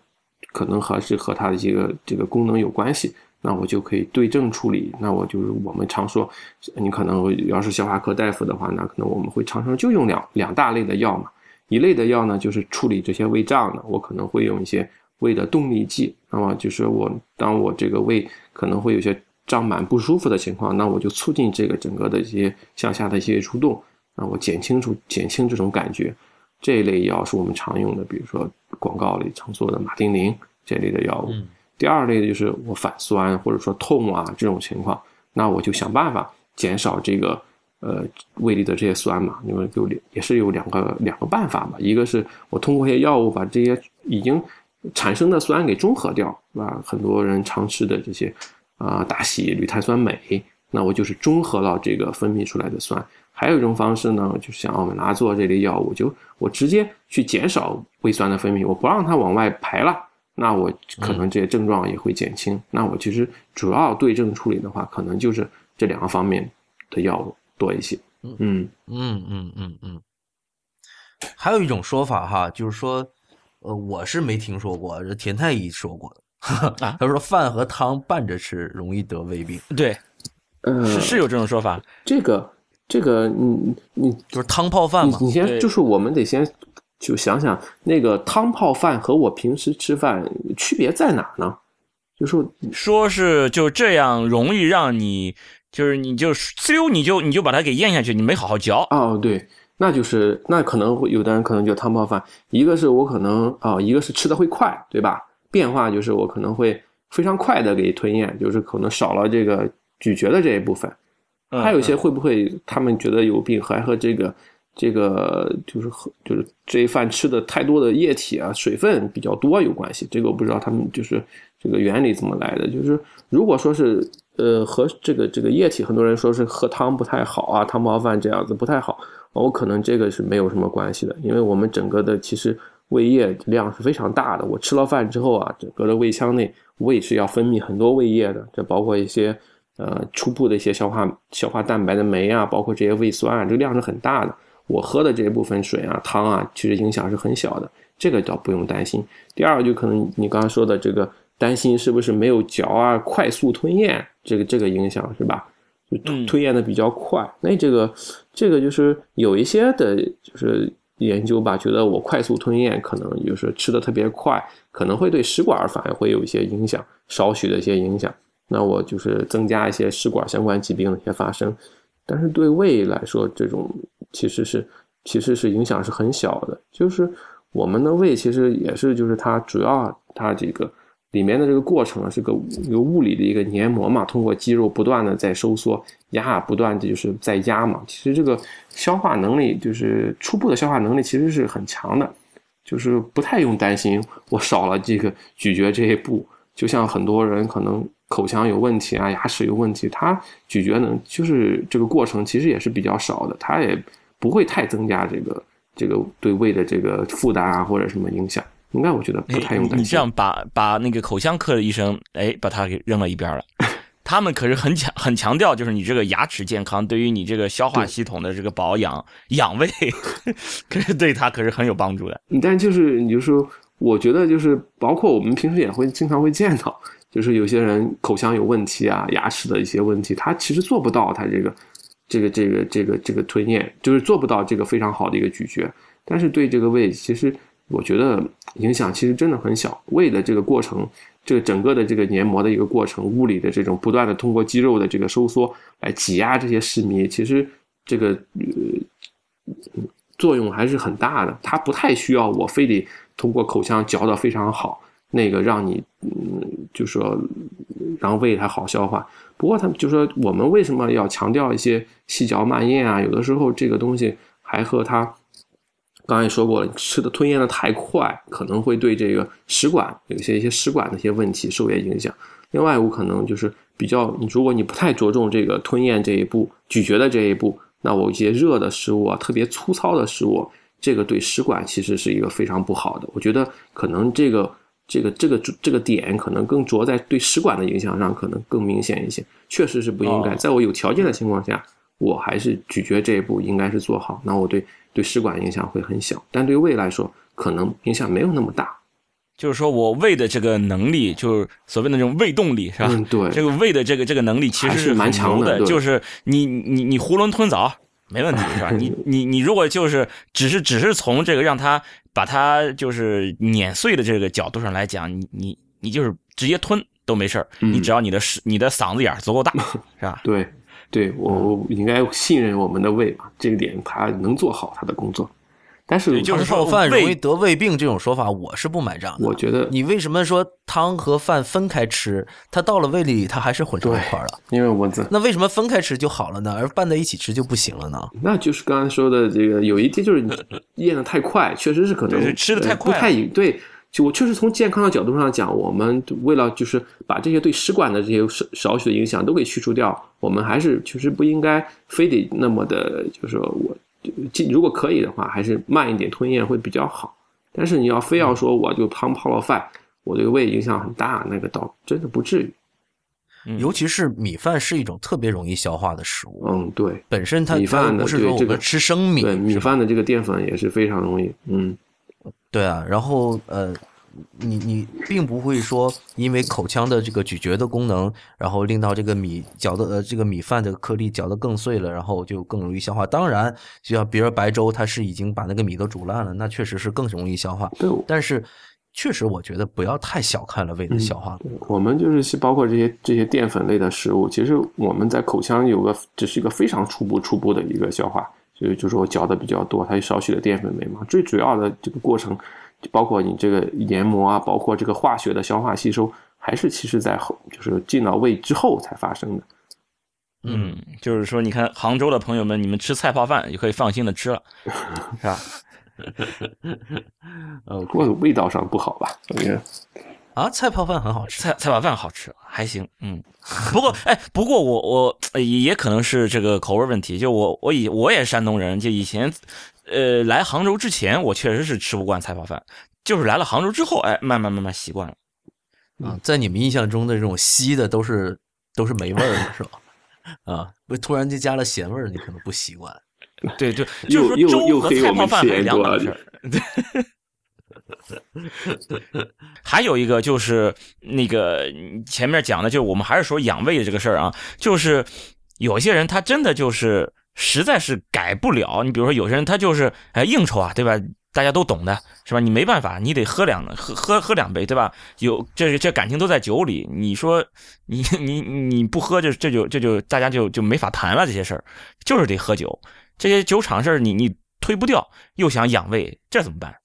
可能还是和它的这个这个功能有关系。那我就可以对症处理。那我就是我们常说，你可能要是消化科大夫的话，那可能我们会常常就用两两大类的药嘛。一类的药呢，就是处理这些胃胀的，我可能会用一些胃的动力剂。那么就是我当我这个胃可能会有些胀满不舒服的情况，那我就促进这个整个的一些向下的一些蠕动，那我减轻出减轻这种感觉。这一类药是我们常用的，比如说广告里常说的马丁啉这类的药物。第二类的就是我反酸或者说痛啊这种情况，那我就想办法减少这个呃胃里的这些酸嘛，因为有也是有两个两个办法嘛，一个是我通过一些药物把这些已经产生的酸给中和掉，是吧？很多人常吃的这些啊大喜铝碳酸镁，那我就是中和了这个分泌出来的酸。还有一种方式呢，就是像奥美拉唑这类药物，就我直接去减少胃酸的分泌，我不让它往外排了。那我可能这些症状也会减轻。那我其实主要对症处理的话，可能就是这两个方面的药物多一些。嗯嗯嗯嗯嗯嗯。还有一种说法哈，就是说，呃，我是没听说过，这田太医说过的。他说饭和汤拌着吃容易得胃病。对，呃，是是有这种说法。这个这个，你你就是汤泡饭嘛。你先就是我们得先。就想想那个汤泡饭和我平时吃饭区别在哪呢？就说说是就这样容易让你就是你就嗖你就你就把它给咽下去，你没好好嚼。哦，对，那就是那可能会有的人可能就汤泡饭，一个是我可能啊，一个是吃的会快，对吧？变化就是我可能会非常快的给吞咽，就是可能少了这个咀嚼的这一部分。还有一些会不会他们觉得有病，还和这个这个就是和就是这一饭吃的太多的液体啊、水分比较多有关系？这个我不知道他们就是这个原理怎么来的。就是如果说是呃和这个这个液体，很多人说是喝汤不太好啊，汤泡饭这样子不太好，我可能这个是没有什么关系的，因为我们整个的其实胃液量是非常大的。我吃了饭之后啊，整个的胃腔内胃是要分泌很多胃液的，这包括一些。呃，初步的一些消化消化蛋白的酶啊，包括这些胃酸啊，这个量是很大的。我喝的这一部分水啊、汤啊，其实影响是很小的，这个倒不用担心。第二个就可能你刚刚说的这个担心是不是没有嚼啊、快速吞咽，这个这个影响是吧？就吞吞咽的比较快。那这个这个就是有一些的，就是研究吧，觉得我快速吞咽可能就是吃的特别快，可能会对食管反而会有一些影响，少许的一些影响。那我就是增加一些食管相关疾病的一些发生，但是对胃来说，这种其实是其实是影响是很小的。就是我们的胃其实也是，就是它主要它这个里面的这个过程，是个一个物理的一个黏膜嘛，通过肌肉不断的在收缩压，不断的就是在压嘛。其实这个消化能力就是初步的消化能力其实是很强的，就是不太用担心我少了这个咀嚼这一步。就像很多人可能。口腔有问题啊，牙齿有问题，它咀嚼能，就是这个过程其实也是比较少的，它也不会太增加这个这个对胃的这个负担啊或者什么影响，应该我觉得不太用担心。你这样把把那个口腔科的医生，哎，把他给扔了一边了，他们可是很强很强调，就是你这个牙齿健康对于你这个消化系统的这个保养 养胃，可是对他可是很有帮助的。但就是你就说，我觉得就是包括我们平时也会经常会见到。就是有些人口腔有问题啊，牙齿的一些问题，他其实做不到他这个，这个这个这个这个吞咽，就是做不到这个非常好的一个咀嚼。但是对这个胃，其实我觉得影响其实真的很小。胃的这个过程，这个整个的这个黏膜的一个过程，物理的这种不断的通过肌肉的这个收缩来挤压这些食糜，其实这个呃作用还是很大的。它不太需要我非得通过口腔嚼的非常好。那个让你，嗯，就说让胃它好消化。不过他们就说，我们为什么要强调一些细嚼慢咽啊？有的时候这个东西还和它，刚才也说过了，吃的吞咽的太快，可能会对这个食管有些一些食管的一些问题受些影响。另外，有可能就是比较，如果你不太着重这个吞咽这一步、咀嚼的这一步，那我一些热的食物啊，特别粗糙的食物，这个对食管其实是一个非常不好的。我觉得可能这个。这个这个这个点可能更着在对食管的影响上，可能更明显一些。确实是不应该，在我有条件的情况下，我还是咀嚼这一步应该是做好。那我对对食管影响会很小，但对胃来说，可能影响没有那么大。就是说我胃的这个能力，就是所谓的那种胃动力，是吧？嗯，对。这个胃的这个这个能力其实是蛮强的，就是你你你囫囵吞枣没问题，是吧？你你你如果就是只是只是从这个让它。把它就是碾碎的这个角度上来讲，你你你就是直接吞都没事儿，你只要你的你的嗓子眼足够大，是吧？对，对我应该信任我们的胃吧，这个点他能做好他的工作。但是就是说饭容易得胃病这种说法，我是不买账的。我觉得你为什么说汤和饭分开吃，它到了胃里它还是混成一块了？因为我这那为什么分开吃就好了呢？而拌在一起吃就不行了呢？那就是刚才说的这个有一点就是你咽的太快，确实是可能吃的太快，不太对。就我确实从健康的角度上讲，我们为了就是把这些对食管的这些少少许的影响都给去除掉，我们还是确实不应该非得那么的，就是说我。如果可以的话，还是慢一点吞咽会比较好。但是你要非要说我就汤泡了饭，我对胃影响很大，那个倒真的不至于。尤其是米饭是一种特别容易消化的食物。嗯，对，本身它米饭不是说我们吃生米，对米饭的这个淀粉也是非常容易。嗯，对啊，然后呃。你你并不会说，因为口腔的这个咀嚼的功能，然后令到这个米嚼的呃这个米饭的颗粒嚼得更碎了，然后就更容易消化。当然，就像比如白粥，它是已经把那个米都煮烂了，那确实是更容易消化。但是确实，我觉得不要太小看了胃的消化。我们就是包括这些这些淀粉类的食物，其实我们在口腔有个只是一个非常初步初步的一个消化，就就是我嚼的比较多，它有少许的淀粉酶嘛。最主要的这个过程，包括你这个研磨啊，包括这个化学的消化吸收，还是其实在后就是进到胃之后才发生的。嗯，就是说，你看杭州的朋友们，你们吃菜泡饭也可以放心的吃了，是吧？呃，过味道上不好吧？我觉得啊，菜泡饭很好吃，菜菜泡饭好吃，还行。嗯，不过哎，不过我我也可能是这个口味问题。就我我以我也山东人，就以前呃来杭州之前，我确实是吃不惯菜泡饭，就是来了杭州之后，哎，慢慢慢慢习惯了。啊，在你们印象中的这种稀的都是都是没味儿的，是吧？啊，不突然就加了咸味儿，你可能不习惯。对就，就是说粥和菜泡饭是两码事儿。还有一个就是那个前面讲的，就是我们还是说养胃的这个事儿啊，就是有些人他真的就是实在是改不了。你比如说有些人他就是哎应酬啊，对吧？大家都懂的是吧？你没办法，你得喝两喝喝喝两杯，对吧？有这这感情都在酒里。你说你你你不喝，就这就这就大家就就没法谈了。这些事儿就是得喝酒。这些酒厂事儿，你你推不掉，又想养胃，这怎么办？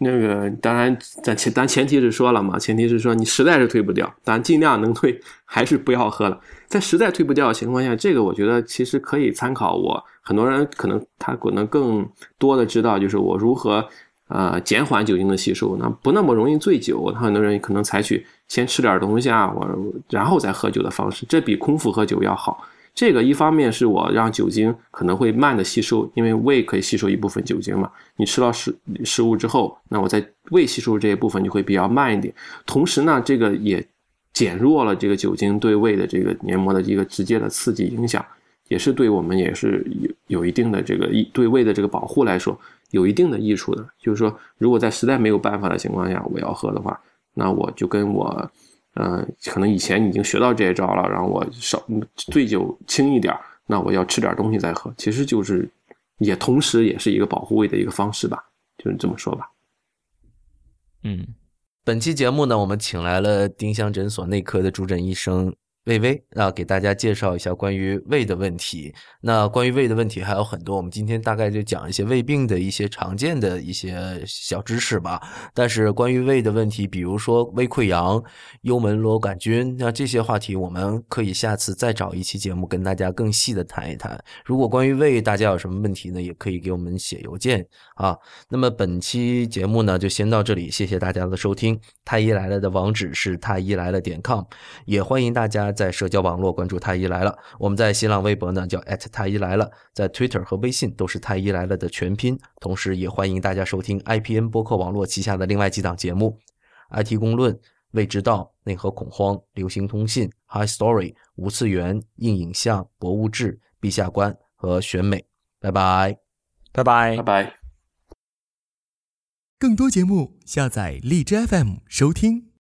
那个当然，咱前咱前提是说了嘛，前提是说你实在是推不掉，咱尽量能推，还是不要喝了。在实在推不掉的情况下，这个我觉得其实可以参考我。很多人可能他可能更多的知道，就是我如何呃减缓酒精的吸收，那不那么容易醉酒。他很多人可能采取先吃点东西啊，我然后再喝酒的方式，这比空腹喝酒要好。这个一方面是我让酒精可能会慢的吸收，因为胃可以吸收一部分酒精嘛。你吃到食食物之后，那我在胃吸收这一部分就会比较慢一点。同时呢，这个也减弱了这个酒精对胃的这个黏膜的一个直接的刺激影响，也是对我们也是有有一定的这个对胃的这个保护来说有一定的益处的。就是说，如果在实在没有办法的情况下，我要喝的话，那我就跟我。嗯，可能以前已经学到这些招了，然后我少醉酒轻一点，那我要吃点东西再喝，其实就是也同时也是一个保护胃的一个方式吧，就是这么说吧。嗯，本期节目呢，我们请来了丁香诊所内科的主诊医生。魏巍啊，给大家介绍一下关于胃的问题。那关于胃的问题还有很多，我们今天大概就讲一些胃病的一些常见的一些小知识吧。但是关于胃的问题，比如说胃溃疡、幽门螺杆菌，那这些话题我们可以下次再找一期节目跟大家更细的谈一谈。如果关于胃大家有什么问题呢，也可以给我们写邮件啊。那么本期节目呢就先到这里，谢谢大家的收听。太医来了的网址是太医来了点 com，也欢迎大家。在社交网络关注太医来了，我们在新浪微博呢叫太医来了，在 Twitter 和微信都是太医来了的全拼。同时，也欢迎大家收听 IPN 播客网络旗下的另外几档节目：IT 公论、未知道、内核恐慌、流行通信、High Story、无次元、硬影像、博物志、陛下观和选美。拜拜，拜拜，拜拜。更多节目下载荔枝 FM 收听。